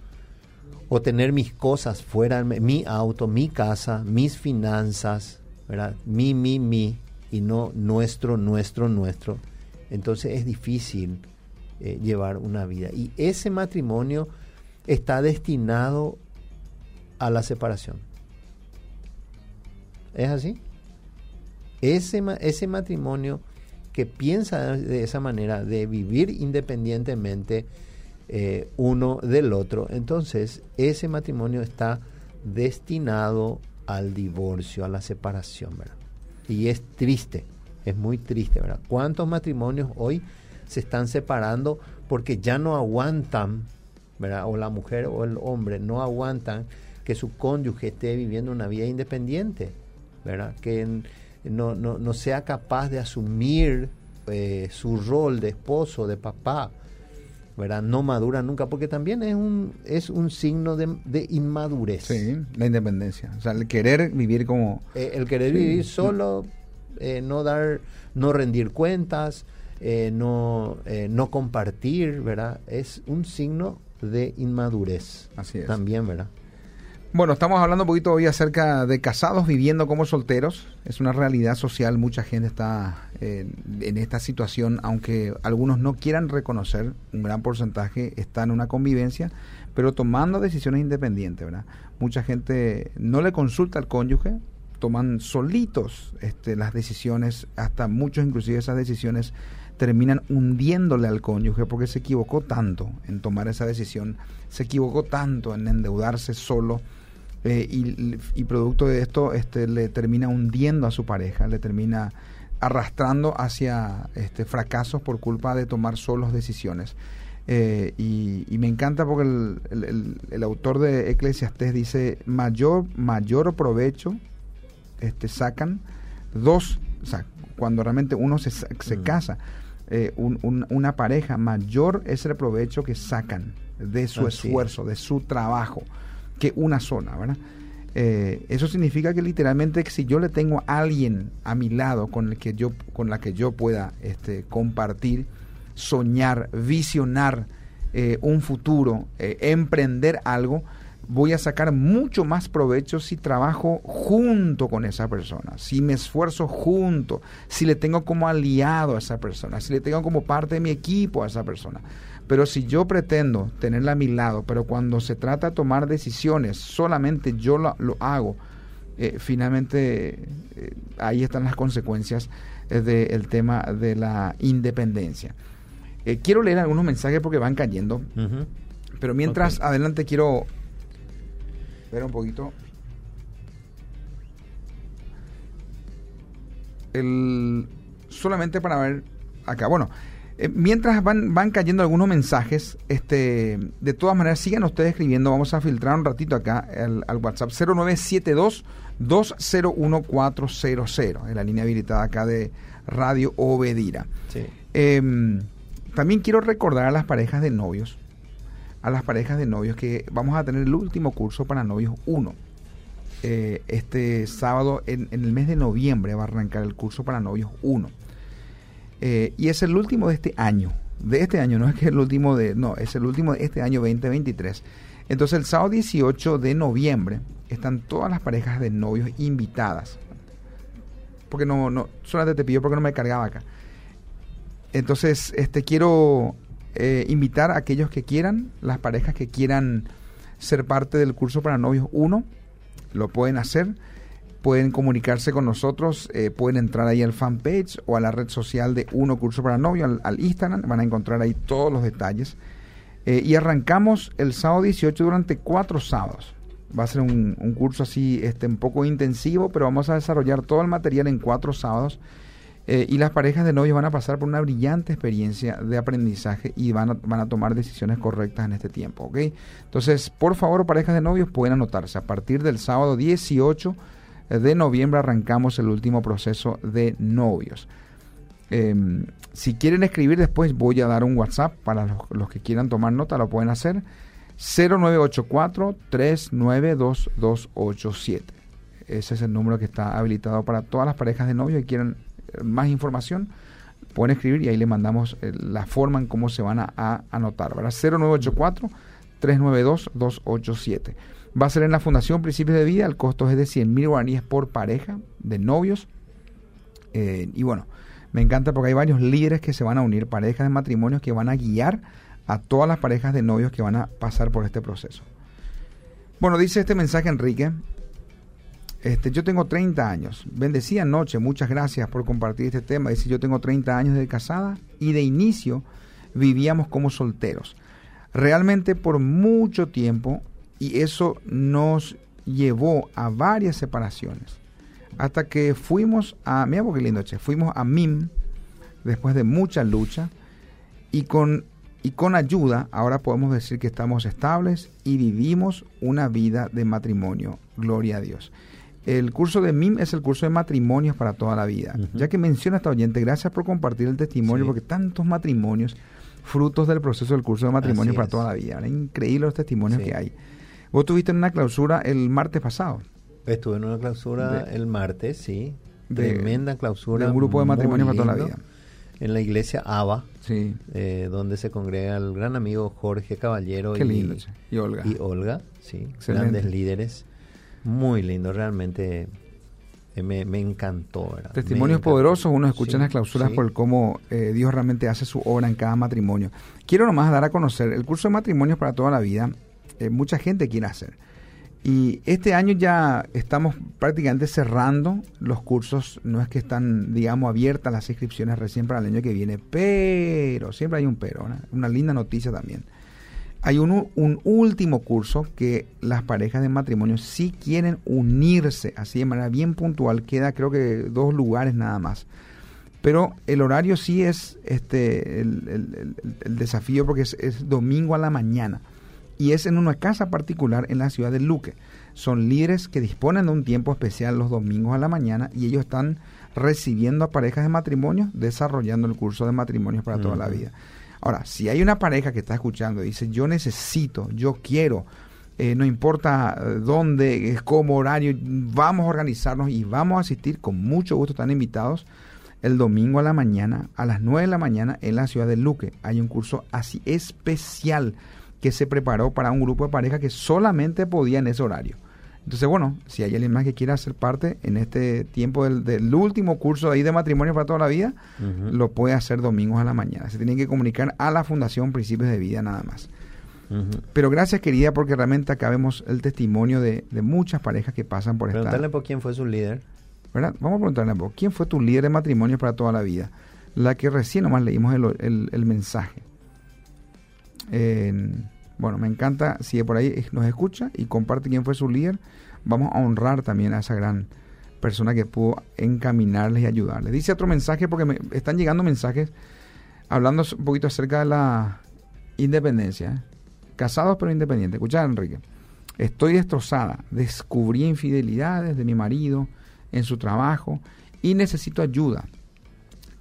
o tener mis cosas fuera, mi auto, mi casa, mis finanzas, ¿verdad? Mi, mi, mi, y no nuestro, nuestro, nuestro. Entonces es difícil eh, llevar una vida. Y ese matrimonio está destinado a la separación. ¿Es así? Ese, ese matrimonio que piensa de esa manera, de vivir independientemente eh, uno del otro, entonces ese matrimonio está destinado al divorcio, a la separación, ¿verdad? Y es triste, es muy triste, ¿verdad? ¿Cuántos matrimonios hoy se están separando porque ya no aguantan, ¿verdad? O la mujer o el hombre no aguantan que su cónyuge esté viviendo una vida independiente, ¿verdad? Que no, no, no sea capaz de asumir eh, su rol de esposo, de papá, ¿verdad? No madura nunca, porque también es un, es un signo de, inmadurez. Sí, la independencia. O sea, el querer vivir como... Eh, el querer vivir solo, eh, no dar, no rendir cuentas, no, no compartir, ¿verdad? Es un signo de inmadurez. Así es. También, ¿verdad? Bueno, estamos hablando un poquito hoy acerca de casados viviendo como solteros. Es una realidad social, mucha gente está eh, en esta situación, aunque algunos no quieran reconocer, un gran porcentaje está en una convivencia, pero tomando decisiones independientes, ¿verdad? Mucha gente no le consulta al cónyuge, toman solitos este, las decisiones, hasta muchos inclusive esas decisiones terminan hundiéndole al cónyuge porque se equivocó tanto en tomar esa decisión, se equivocó tanto en endeudarse solo eh, y, producto de esto este, le termina hundiendo a su pareja, le termina arrastrando hacia este, fracasos por culpa de tomar solos decisiones. Eh, y, me encanta porque el, el, autor de Eclesiastés dice, mayor, mayor provecho este, sacan dos, o sea, cuando realmente uno se, se mm. casa, eh, una pareja, mayor es el provecho que sacan de su esfuerzo, de su trabajo que una sola, ¿verdad? Eh, eso significa que literalmente si yo le tengo a alguien a mi lado con el que yo con la que yo pueda este, compartir soñar visionar eh, un futuro, eh, emprender algo, voy a sacar mucho más provecho si trabajo junto con esa persona, si me esfuerzo junto, si le tengo como aliado a esa persona, si le tengo como parte de mi equipo a esa persona. Pero si yo pretendo tenerla a mi lado, pero cuando se trata de tomar decisiones, solamente yo lo, hago, eh, finalmente eh, ahí están las consecuencias eh, del tema de la independencia. quiero leer algunos mensajes porque van cayendo, pero mientras adelante quiero ver un poquito. El, solamente para ver acá. Bueno, eh, mientras van, van cayendo algunos mensajes, este, de todas maneras, sigan ustedes escribiendo. Vamos a filtrar un ratito acá al WhatsApp 0972 201400, en la línea habilitada acá de Radio Obedira. Em, también quiero recordar a las parejas de novios, a las parejas de novios que vamos a tener el último curso para novios 1. Eh, este sábado, en, en, el mes de noviembre, va a arrancar el curso para novios 1. Eh, y es el último de este año. De este año, no es que es el último de. No, es el último de este año 2023. Entonces, el sábado 18 de noviembre están todas las parejas de novios invitadas. Porque no, no, solamente te pido porque no me cargaba acá. Entonces, este quiero eh, invitar a aquellos que quieran, las parejas que quieran ser parte del curso para novios 1, lo pueden hacer pueden comunicarse con nosotros, eh, pueden entrar ahí al fanpage o a la red social de Uno Curso para Novio, al, Instagram, van a encontrar ahí todos los detalles. Eh, y arrancamos el sábado 18 durante cuatro sábados. Va a ser un, curso así este, un poco intensivo, pero vamos a desarrollar todo el material en cuatro sábados. Eh, y las parejas de novios van a pasar por una brillante experiencia de aprendizaje y van a, van a tomar decisiones correctas en este tiempo. ¿ok? Entonces, por favor, parejas de novios pueden anotarse a partir del sábado 18 de noviembre arrancamos el último proceso de novios. Em, si quieren escribir después voy a dar un WhatsApp para los, que quieran tomar nota, lo pueden hacer. 0984-392287. Ese es el número que está habilitado para todas las parejas de novios que quieran eh, más información. Pueden escribir y ahí le mandamos eh, la forma en cómo se van a, anotar. 0984-392-287. Va a ser en la Fundación Principios de Vida, el costo es de 100 mil guaraníes por pareja de novios. Eh, y bueno, me encanta porque hay varios líderes que se van a unir, parejas de matrimonios que van a guiar a todas las parejas de novios que van a pasar por este proceso. Bueno, dice este mensaje Enrique. Este, yo tengo 30 años. Bendecida noche, muchas gracias por compartir este tema. Dice, yo tengo 30 años de casada y de inicio vivíamos como solteros. Realmente por mucho tiempo y eso nos llevó a varias separaciones. Hasta que fuimos a, mira qué lindo, che, fuimos a MIM después de mucha lucha y con, y con ayuda ahora podemos decir que estamos estables y vivimos una vida de matrimonio. Gloria a Dios. El curso de MIM es el curso de matrimonios para toda la vida. Ya que menciona esta oyente, gracias por compartir el testimonio, porque tantos matrimonios, frutos del proceso del curso de matrimonio para toda la vida. Increíble los testimonios que hay. Vos tuviste una clausura el martes pasado. Estuve en una clausura el martes, sí. Tremenda clausura. un grupo de matrimonio para toda la vida. En la iglesia Aba, sí. Eh, donde se congrega el gran amigo Jorge Caballero y, y, Olga. Y Olga, sí. Grandes líderes. Muy lindo, realmente eh, me, encantó. Testimonios poderosos, uno escucha en las clausuras por cómo eh, Dios realmente hace su obra en cada matrimonio. Quiero nomás dar a conocer el curso de matrimonios para toda la vida eh, mucha gente quiere hacer. Y este año ya estamos prácticamente cerrando los cursos, no es que están, digamos, abiertas las inscripciones recién para el año que viene, pero, siempre hay un pero, una linda noticia también. Hay un, un, último curso que las parejas de matrimonio sí quieren unirse, así de manera bien puntual, queda creo que dos lugares nada más. Pero el horario sí es este el, desafío porque es domingo a la mañana y es en una casa particular en la ciudad de Luque. Son líderes que disponen de un tiempo especial los domingos a la mañana y ellos están recibiendo a parejas de matrimonio, desarrollando el curso de matrimonios para toda la vida. Ahora, si hay una pareja que está escuchando y dice, yo necesito, yo quiero, eh, no importa eh, dónde, cómo horario, vamos a organizarnos y vamos a asistir, con mucho gusto están invitados. el domingo a la mañana, a las 9 de la mañana, en la ciudad de Luque. Hay un curso así especial que se preparó para un grupo de pareja que solamente podía en ese horario. Entonces, bueno, si hay alguien más que quiera ser parte en este tiempo del, del último curso ahí de matrimonio para toda la vida, lo puede hacer domingos a la mañana. Se tienen que comunicar a la Fundación Principios de Vida nada más. Pero gracias, querida, porque realmente acá vemos el testimonio de, de muchas parejas que pasan por esta... Preguntarle por quién fue su líder. ¿verdad? Vamos a preguntarle un poco, ¿quién fue tu líder de matrimonio para toda la vida? La que recién nomás leímos el, el- el mensaje. Bueno, me encanta si por ahí nos escucha y comparte quién fue su líder. Vamos a honrar también a esa gran persona que pudo encaminarles y ayudarles. Dice otro mensaje porque me están llegando mensajes hablando un poquito acerca de la independencia. ¿eh? Casados pero independientes. Escucha, Enrique. Estoy destrozada. Descubrí infidelidades de mi marido en su trabajo y necesito ayuda.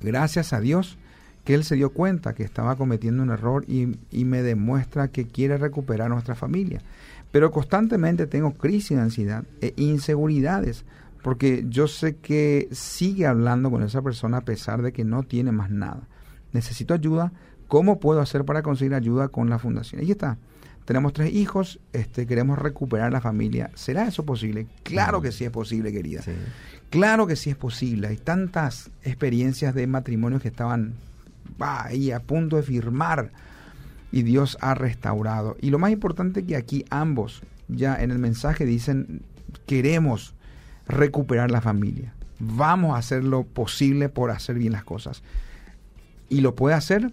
Gracias a Dios que él se dio cuenta que estaba cometiendo un error y, y me demuestra que quiere recuperar nuestra familia. Pero constantemente tengo crisis de ansiedad e inseguridades porque yo sé que sigue hablando con esa persona a pesar de que no tiene más nada. Necesito ayuda. ¿Cómo puedo hacer para conseguir ayuda con la fundación? Ahí está. Tenemos tres hijos, este, queremos recuperar la familia. ¿Será eso posible? Claro que sí es posible, querida. Claro que sí es posible. Hay tantas experiencias de matrimonios que estaban bah, ahí a punto de firmar y Dios ha restaurado. Y lo más importante que aquí ambos ya en el mensaje dicen, queremos recuperar la familia. Vamos a hacer lo posible por hacer bien las cosas. Y lo puede hacer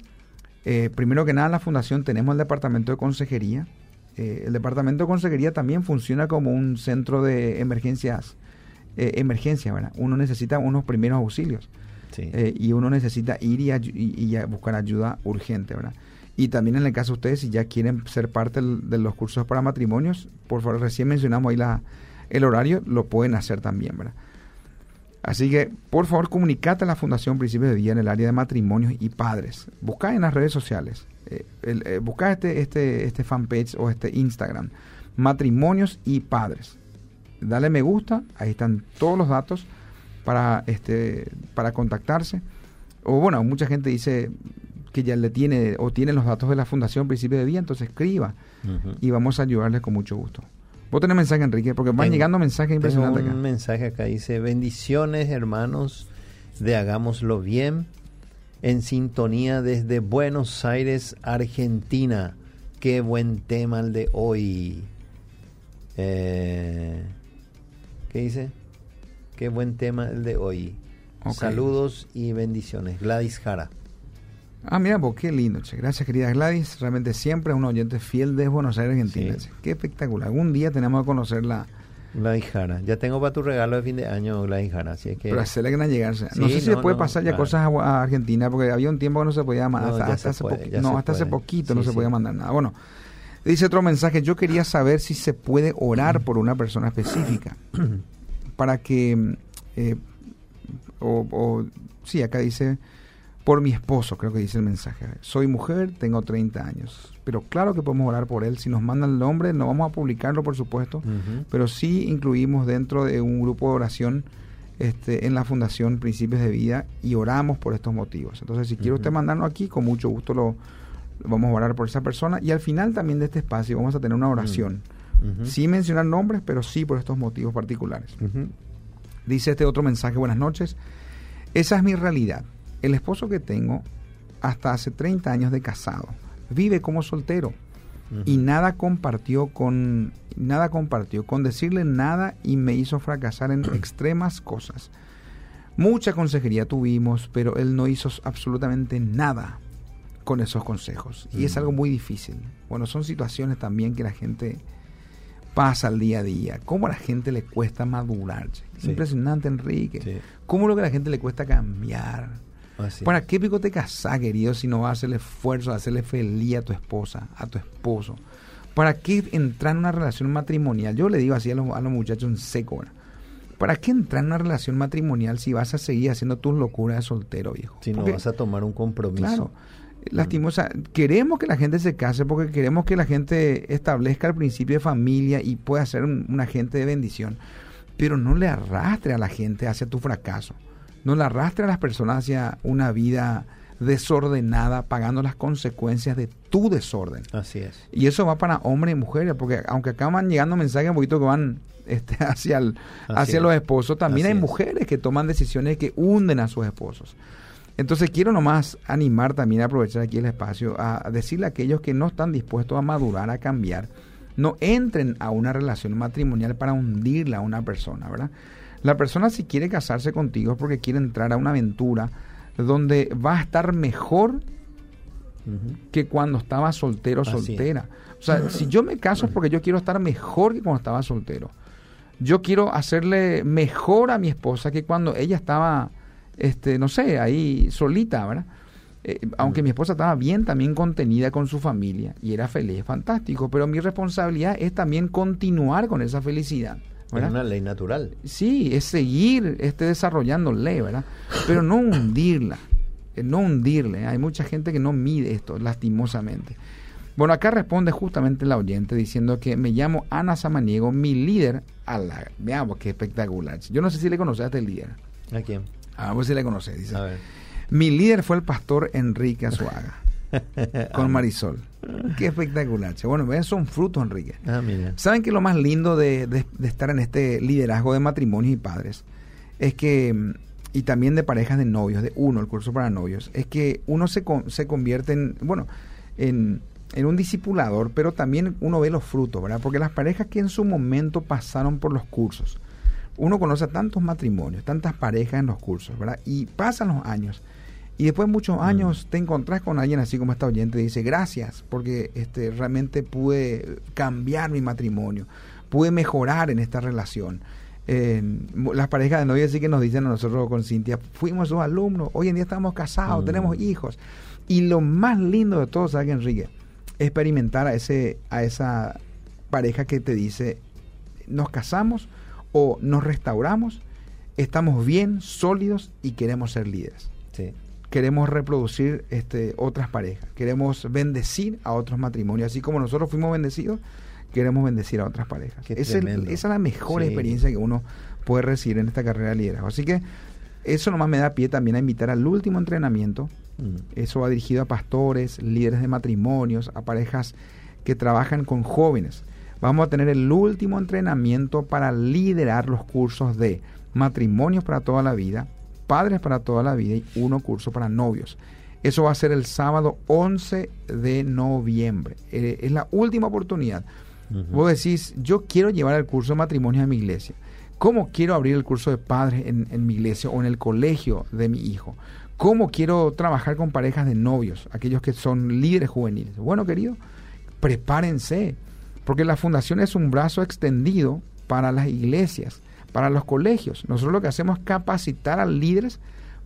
eh, primero que nada, la fundación tenemos el departamento de consejería. Eh, el departamento de consejería también funciona como un centro de emergencias, eh, emergencia, ¿verdad? Uno necesita unos primeros auxilios eh, y uno necesita ir y, buscar ayuda urgente, ¿verdad? Y también en el caso de ustedes, si ya quieren ser parte de los cursos para matrimonios, por favor, recién mencionamos ahí la, el horario, lo pueden hacer también, ¿verdad? Así que, por favor, comunicate a la Fundación Principios de Vida en el área de matrimonios y padres. Busca en las redes sociales. Eh, eh, busca este, este, este fanpage o este Instagram. Matrimonios y padres. Dale me gusta. Ahí están todos los datos para, este, para contactarse. O bueno, mucha gente dice que ya le tiene o tiene los datos de la Fundación Principios de Vida, entonces escriba y vamos a ayudarles con mucho gusto. Vos tenés mensaje, Enrique, porque van Tengo- llegando mensajes tengo impresionantes un acá. mensaje acá dice bendiciones hermanos de hagámoslo bien en sintonía desde Buenos Aires Argentina qué buen tema el de hoy Eh, qué dice qué buen tema el de hoy saludos y bendiciones Gladys Jara Ah, mira, vos, qué lindo, che. Gracias, querida Gladys. Realmente siempre es un oyente fiel de Buenos Aires, Argentina. Qué espectacular. Algún día tenemos que conocerla. Gladys Jara ya tengo para tu regalo de fin de año Gladys Jara así es que Pero hacerle que no llegarse. no sé si no, se puede no, pasar ya claro. cosas a, Argentina, porque había un tiempo que no se podía mandar. No, hasta, hace puede, no, hasta hace poquito no se podía mandar nada. Bueno, dice otro mensaje. Yo quería saber si se puede orar por una persona específica [CLEARS THROAT] para que. mm, eh, o, o- sí, acá dice. Por mi esposo, creo que dice el mensaje. Soy mujer, tengo 30 años. Pero claro que podemos orar por él. Si nos mandan el nombre, no vamos a publicarlo, por supuesto. Pero sí incluimos dentro de un grupo de oración este, en la Fundación Principios de Vida y oramos por estos motivos. Entonces, si quiere Ujú. usted mandarnos aquí, con mucho gusto lo lo vamos a orar por esa persona. Y al final también de este espacio vamos a tener una oración. Ujú. Sin mencionar nombres, pero sí por estos motivos particulares. Dice este otro mensaje, buenas noches. Esa es mi realidad. El esposo que tengo, hasta hace 30 años de casado, vive como soltero y nada compartió con nada compartió con decirle nada y me hizo fracasar en [CLEARS THROAT] extremas cosas. Mucha consejería tuvimos, pero él no hizo absolutamente nada con esos consejos y es algo muy difícil. Bueno, son situaciones también que la gente pasa al día a día. ¿Cómo a la gente le cuesta madurar? che? Sí. Impresionante, Enrique. Sí. ¿Cómo lo que a la gente le cuesta cambiar? Así ¿Para es. qué pico te casás, querido, si no vas a hacer el esfuerzo de hacerle feliz a tu esposa, a tu esposo? ¿Para qué entrar en una relación matrimonial? Yo le digo así a los, a los muchachos en seco, ¿verdad? ¿Para qué entrar en una relación matrimonial si vas a seguir haciendo tus locuras de soltero, viejo? si no vas a tomar un compromiso Claro. Lastimosa, queremos que la gente se case porque queremos que la gente establezca el principio de familia y pueda ser un, un agente de bendición, pero no le arrastre a la gente hacia tu fracaso. no le arrastre a las personas hacia una vida desordenada, pagando las consecuencias de tu desorden. Así es. Y eso va para hombres y mujeres, porque aunque acá van llegando mensajes un poquito que van este, [LAUGHS] hacia, el, hacia los esposos, también hay mujeres que toman decisiones que hunden a sus esposos. Entonces quiero nomás animar también a aprovechar aquí el espacio a decirle a aquellos que no están dispuestos a madurar, a cambiar, no entren a una relación matrimonial para hundirla a una persona, ¿verdad? La persona si quiere casarse contigo es porque quiere entrar a una aventura donde va a estar mejor que cuando estaba soltero o soltera. O sea, si yo me caso es porque yo quiero estar mejor que cuando estaba soltero. Yo quiero hacerle mejor a mi esposa que cuando ella estaba este, no sé, ahí solita, ¿verdad? Eh, aunque mi esposa estaba bien también contenida con su familia y era feliz, fantástico, pero mi responsabilidad es también continuar con esa felicidad. ¿verdad? Es una ley natural. Sí, es seguir este, desarrollándole, ¿verdad? Pero no hundirla, eh, no hundirle. Hay mucha gente que no mide esto, lastimosamente. Bueno, acá responde justamente la oyente diciendo que me llamo Ana Samaniego, mi líder a la... Veamos qué espectacular. Yo no sé si le conoces a este líder. ¿A quién? A ver si le conoce, dice. Mi líder fue el pastor Enrique Azuaga. [LAUGHS] con Marisol. Qué espectacular. Bueno, esos son frutos, Enrique. Ah, ¿Saben que lo más lindo de, estar en este liderazgo de matrimonios y padres es que, y también de parejas de novios, de uno, el curso para novios, es que uno se, se convierte en, bueno, en, en un discipulador, pero también uno ve los frutos, ¿verdad? Porque las parejas que en su momento pasaron por los cursos, uno conoce a tantos matrimonios, tantas parejas en los cursos, ¿verdad? Y pasan los años. Y después de muchos mm. años te encontrás con alguien así como esta oyente y dice, gracias, porque este, realmente pude cambiar mi matrimonio, pude mejorar en esta relación. las parejas de novia sí que nos dicen a nosotros con Cintia, fuimos sus alumnos, hoy en día estamos casados, mm. tenemos hijos. Y lo más lindo de todo, ¿sabes, Enrique? Experimentar a, ese, a esa pareja que te dice, nos casamos, o nos restauramos, estamos bien, sólidos y queremos ser líderes. Queremos reproducir este, otras parejas, queremos bendecir a otros matrimonios, así como nosotros fuimos bendecidos, queremos bendecir a otras parejas. esa es la mejor experiencia que uno puede recibir en esta carrera de liderazgo. Así que eso nomás me da pie también a invitar al último entrenamiento. Mm. Eso va dirigido a pastores, líderes de matrimonios, a parejas que trabajan con jóvenes vamos a tener el último entrenamiento para liderar los cursos de matrimonios para toda la vida, padres para toda la vida y uno curso para novios. Eso va a ser el sábado 11 de noviembre. Eh, es la última oportunidad. Vos decís, yo quiero llevar el curso de matrimonio a mi iglesia. ¿Cómo quiero abrir el curso de padres en, en mi iglesia o en el colegio de mi hijo? ¿Cómo quiero trabajar con parejas de novios, aquellos que son líderes juveniles? Bueno, querido, prepárense porque la fundación es un brazo extendido para las iglesias, para los colegios. Nosotros lo que hacemos es capacitar a líderes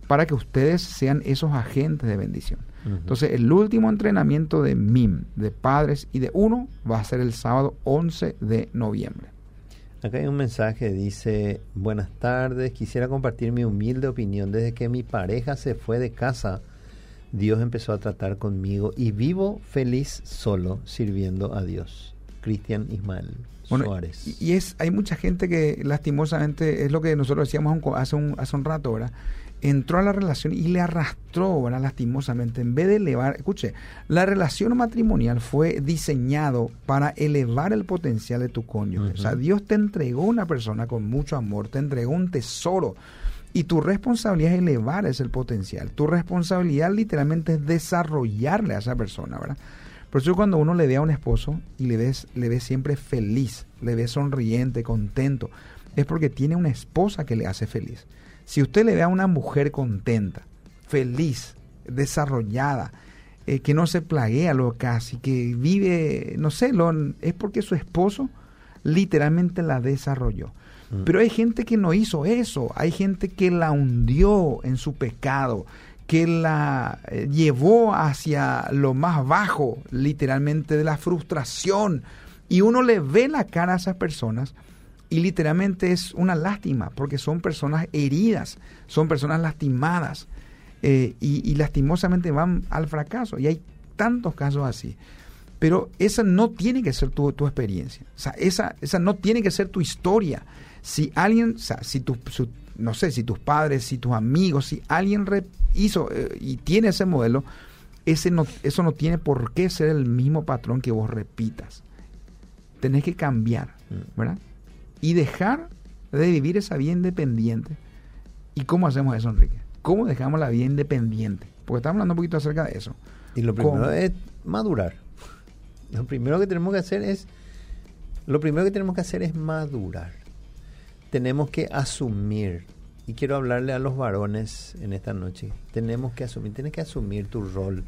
para que ustedes sean esos agentes de bendición. Entonces, el último entrenamiento de MIM, de padres y de uno, va a ser el sábado 11 de noviembre. Acá hay un mensaje, dice, buenas tardes, quisiera compartir mi humilde opinión. Desde que mi pareja se fue de casa, Dios empezó a tratar conmigo y vivo feliz solo sirviendo a Dios. Cristian Ismael Suárez. Y, es, hay mucha gente que lastimosamente, es lo que nosotros decíamos hace un, hace un rato, ¿verdad? Entró a la relación y le arrastró, ¿verdad? Lastimosamente, en vez de elevar, escuche, la relación matrimonial fue diseñado para elevar el potencial de tu cónyuge. O sea, Dios te entregó una persona con mucho amor, te entregó un tesoro. Y tu responsabilidad es elevar ese potencial. Tu responsabilidad literalmente es desarrollarle a esa persona, ¿verdad? Por eso cuando uno le ve a un esposo y le ves, le ve siempre feliz, le ve sonriente, contento, es porque tiene una esposa que le hace feliz. Si usted le ve a una mujer contenta, feliz, desarrollada, eh, que no se plaguea lo casi, que vive, no sé, lo, es porque su esposo literalmente la desarrolló. Mm. Pero hay gente que no hizo eso, hay gente que la hundió en su pecado, que la eh, llevó hacia lo más bajo, literalmente, de la frustración. Y uno le ve la cara a esas personas y literalmente es una lástima, porque son personas heridas, son personas lastimadas eh, y, lastimosamente van al fracaso. Y hay tantos casos así. Pero esa no tiene que ser tu, tu experiencia. O sea, esa, esa no tiene que ser tu historia. Si alguien, o sea, si tu, no sé, si tus padres, si tus amigos, si alguien hizo eh, y tiene ese modelo, ese no, eso no tiene por qué ser el mismo patrón que vos repitas. Tenés que cambiar, mm. ¿verdad? Y dejar de vivir esa vida independiente. ¿Y cómo hacemos eso, Enrique? ¿Cómo dejamos la vida independiente? Porque estamos hablando un poquito acerca de eso. Y lo primero es madurar. Lo primero que tenemos que hacer es lo primero que tenemos que hacer es madurar. Tenemos que asumir y quiero hablarle a los varones en esta noche. Tenemos que asumir, tienes que asumir tu rol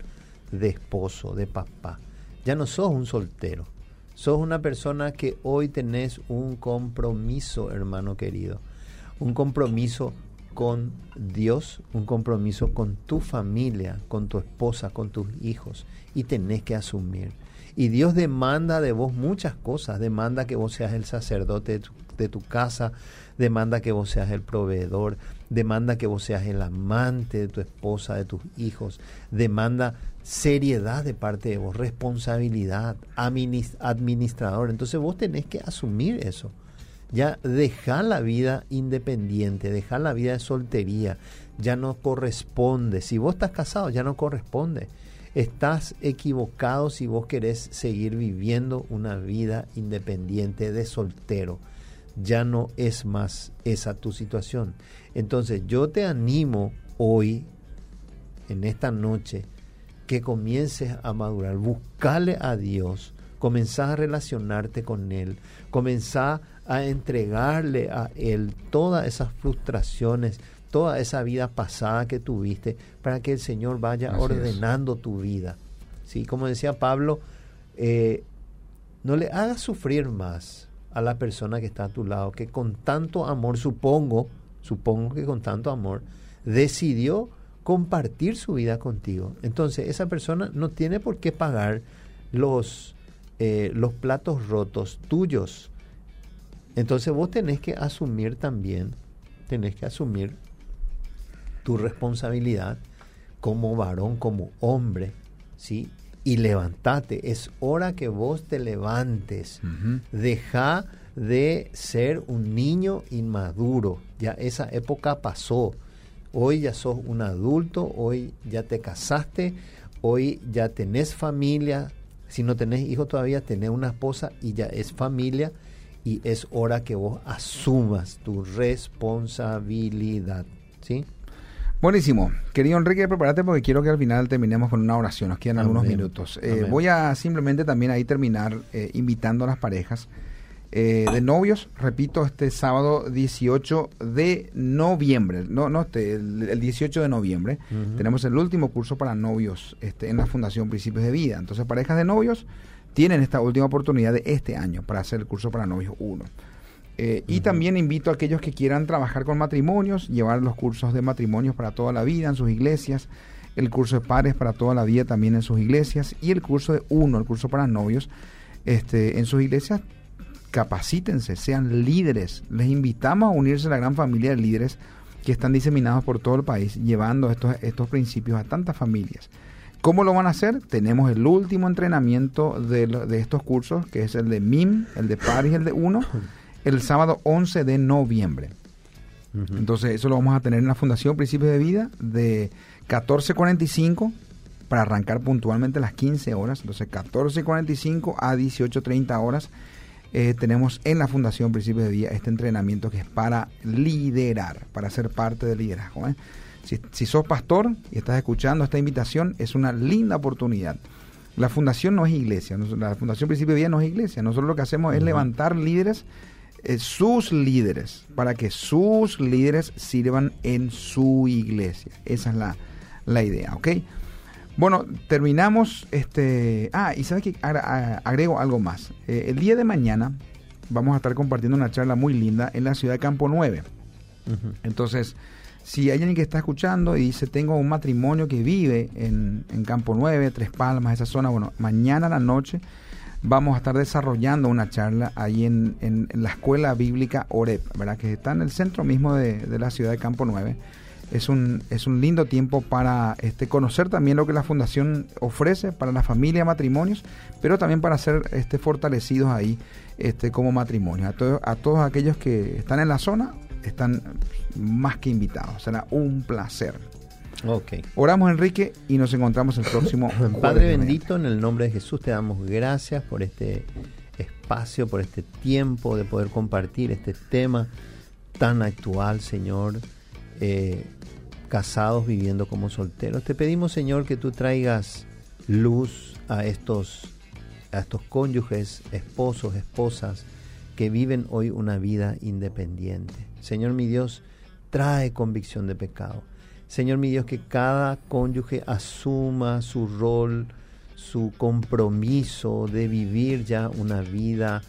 de esposo, de papá. Ya no sos un soltero. Sos una persona que hoy tenés un compromiso, hermano querido. Un compromiso con Dios, un compromiso con tu familia, con tu esposa, con tus hijos. Y tenés que asumir. Y Dios demanda de vos muchas cosas. Demanda que vos seas el sacerdote de tu, de tu casa, demanda que vos seas el proveedor, demanda que vos seas el amante de tu esposa, de tus hijos, demanda seriedad de parte de vos, responsabilidad, administrador. Entonces vos tenés que asumir eso. Ya dejar la vida independiente, dejar la vida de soltería, ya no corresponde. Si vos estás casado, ya no corresponde. Estás equivocado si vos querés seguir viviendo una vida independiente de soltero ya no es más esa tu situación. Entonces yo te animo hoy, en esta noche, que comiences a madurar, buscale a Dios, comenzá a relacionarte con Él, comenzá a entregarle a Él todas esas frustraciones, toda esa vida pasada que tuviste, para que el Señor vaya ordenando tu vida. ¿Sí? Como decía Pablo, eh, no le hagas sufrir más, a la persona que está a tu lado, que con tanto amor, supongo, supongo que con tanto amor, decidió compartir su vida contigo. Entonces, esa persona no tiene por qué pagar los, eh, los platos rotos tuyos. Entonces, vos tenés que asumir también, tenés que asumir tu responsabilidad como varón, como hombre, ¿sí? Y levantate. Es hora que vos te levantes. Deja de ser un niño inmaduro. Ya esa época pasó. Hoy ya sos un adulto, hoy ya te casaste, hoy ya tenés familia. Si no tenés hijos todavía, tenés una esposa y ya es familia. Y es hora que vos asumas tu responsabilidad. ¿Sí? Buenísimo. Querido Enrique, prepárate porque quiero que al final terminemos con una oración. Nos quedan algunos minutos. Eh, voy a simplemente también ahí terminar eh, invitando a las parejas eh, de novios, repito, este sábado 18 de noviembre, no, no, este, el, 18 de noviembre, tenemos el último curso para novios este, en la Fundación Principios de Vida. Entonces, parejas de novios tienen esta última oportunidad de este año para hacer el curso para novios 1. Eh, y también invito a aquellos que quieran trabajar con matrimonios, llevar los cursos de matrimonios para toda la vida en sus iglesias, el curso de pares para toda la vida también en sus iglesias y el curso de uno, el curso para novios, este, en sus iglesias. Capacítense, sean líderes. Les invitamos a unirse a la gran familia de líderes que están diseminados por todo el país, llevando estos, estos principios a tantas familias. ¿Cómo lo van a hacer? Tenemos el último entrenamiento de, de estos cursos, que es el de MIM, el de pares y el de uno [LAUGHS] el sábado 11 de noviembre. Entonces, eso lo vamos a tener en la Fundación Principios de Vida de 14.45 para arrancar puntualmente las 15 horas. Entonces, 14.45 a 18.30 horas eh, tenemos en la Fundación Principios de Vida este entrenamiento que es para liderar, para ser parte del liderazgo. ¿eh? Si, si sos pastor y estás escuchando esta invitación, es una linda oportunidad. La fundación no es iglesia, la Fundación Principio de Vida no es iglesia. Nosotros lo que hacemos es levantar líderes eh, sus líderes, para que sus líderes sirvan en su iglesia. Esa es la, la idea, ¿ok? Bueno, terminamos este... Ah, y sabes que agrego algo más. Eh, el día de mañana vamos a estar compartiendo una charla muy linda en la ciudad de Campo 9. Entonces, si hay alguien que está escuchando y dice, tengo un matrimonio que vive en, en Campo 9, Tres Palmas, esa zona, bueno, mañana a la noche vamos a estar desarrollando una charla ahí en, en, la escuela bíblica OREP, ¿verdad? que está en el centro mismo de, la ciudad de Campo 9. Es un, es un lindo tiempo para este, conocer también lo que la fundación ofrece para la familia, matrimonios, pero también para ser este, fortalecidos ahí este, como matrimonio. A, a todos aquellos que están en la zona, están más que invitados. Será un placer. Ok. Oramos, Enrique, y nos encontramos el próximo [COUGHS] Padre bendito, en el nombre de Jesús te damos gracias por este espacio, por este tiempo de poder compartir este tema tan actual, Señor. Eh, casados viviendo como solteros. Te pedimos, Señor, que tú traigas luz a estos, a estos cónyuges, esposos, esposas que viven hoy una vida independiente. Señor mi Dios, trae convicción de pecado. Señor mi Dios, que cada cónyuge asuma su rol, su compromiso de vivir ya una vida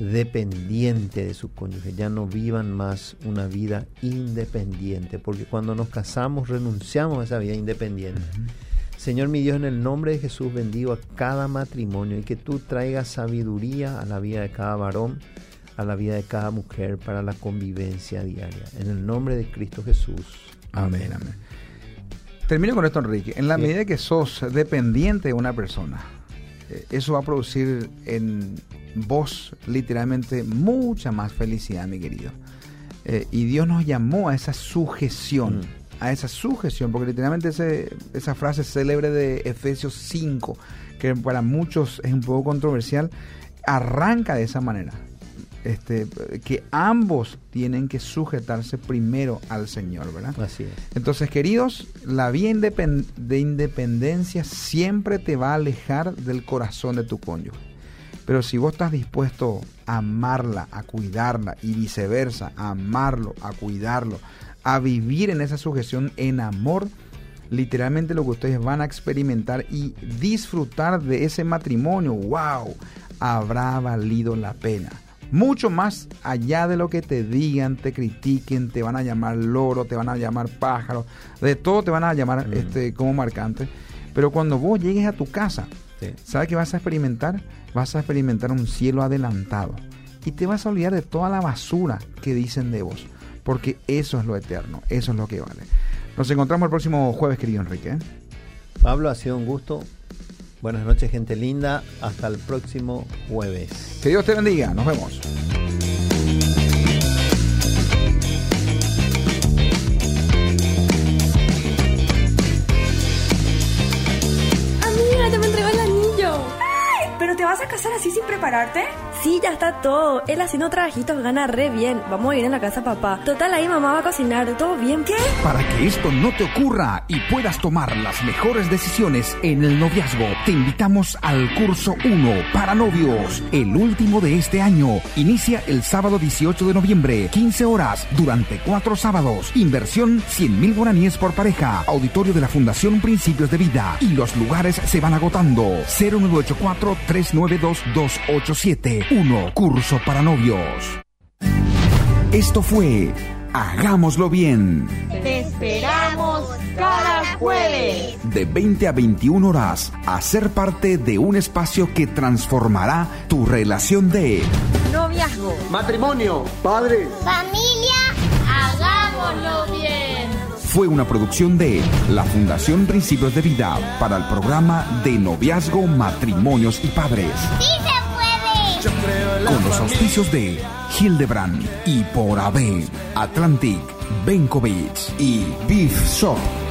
dependiente de su cónyuge, ya no vivan más una vida independiente, porque cuando nos casamos renunciamos a esa vida independiente. Señor mi Dios, en el nombre de Jesús bendigo a cada matrimonio y que tú traigas sabiduría a la vida de cada varón, a la vida de cada mujer para la convivencia diaria. En el nombre de Cristo Jesús. Amén, amén. Termino con esto, Enrique. En la medida que sos dependiente de una persona, eh, eso va a producir en vos literalmente mucha más felicidad, mi querido. Eh, y Dios nos llamó a esa sujeción, mm. a esa sujeción, porque literalmente ese, esa frase célebre de Efesios 5, que para muchos es un poco controversial, arranca de esa manera este, que ambos tienen que sujetarse primero al Señor, ¿verdad? Así es. Entonces, queridos, la vía de independencia siempre te va a alejar del corazón de tu cónyuge. Pero si vos estás dispuesto a amarla, a cuidarla y viceversa, a amarlo, a cuidarlo, a vivir en esa sujeción en amor, literalmente lo que ustedes van a experimentar y disfrutar de ese matrimonio, wow, habrá valido la pena mucho más allá de lo que te digan, te critiquen, te van a llamar loro, te van a llamar pájaro, de todo te van a llamar mm. este, como marcante. Pero cuando vos llegues a tu casa, ¿sabes qué vas a experimentar? Vas a experimentar un cielo adelantado. Y te vas a olvidar de toda la basura que dicen de vos. Porque eso es lo eterno, eso es lo que vale. Nos encontramos el próximo jueves, querido Enrique. ¿eh? Pablo, ha sido un gusto. Buenas noches, gente linda. Hasta el próximo jueves. Que Dios te bendiga. Nos vemos. Prepararte? Sí, ya está todo. Él haciendo trabajitos gana re bien. Vamos a ir en la casa papá. Total, ahí mamá va a cocinar. ¿Todo bien? ¿Qué? Para que esto no te ocurra y puedas tomar las mejores decisiones en el noviazgo, te invitamos al curso 1 para novios. El último de este año. Inicia el sábado 18 de noviembre, 15 horas, durante cuatro sábados. Inversión 100 mil guaraníes por pareja. Auditorio de la Fundación Principios de Vida. Y los lugares se van agotando. 0984 392 287 1. Curso para novios. Esto fue Hagámoslo bien. Te esperamos cada jueves. De 20 a 21 horas, a ser parte de un espacio que transformará tu relación de noviazgo, matrimonio, padres, familia. Hagámoslo bien. Fue una producción de la Fundación Principios de Vida para el programa de noviazgo, matrimonios y padres. ¡Sí! Con los auspicios de Hildebrand y por AB, Atlantic, Benkovic y Beef Shop.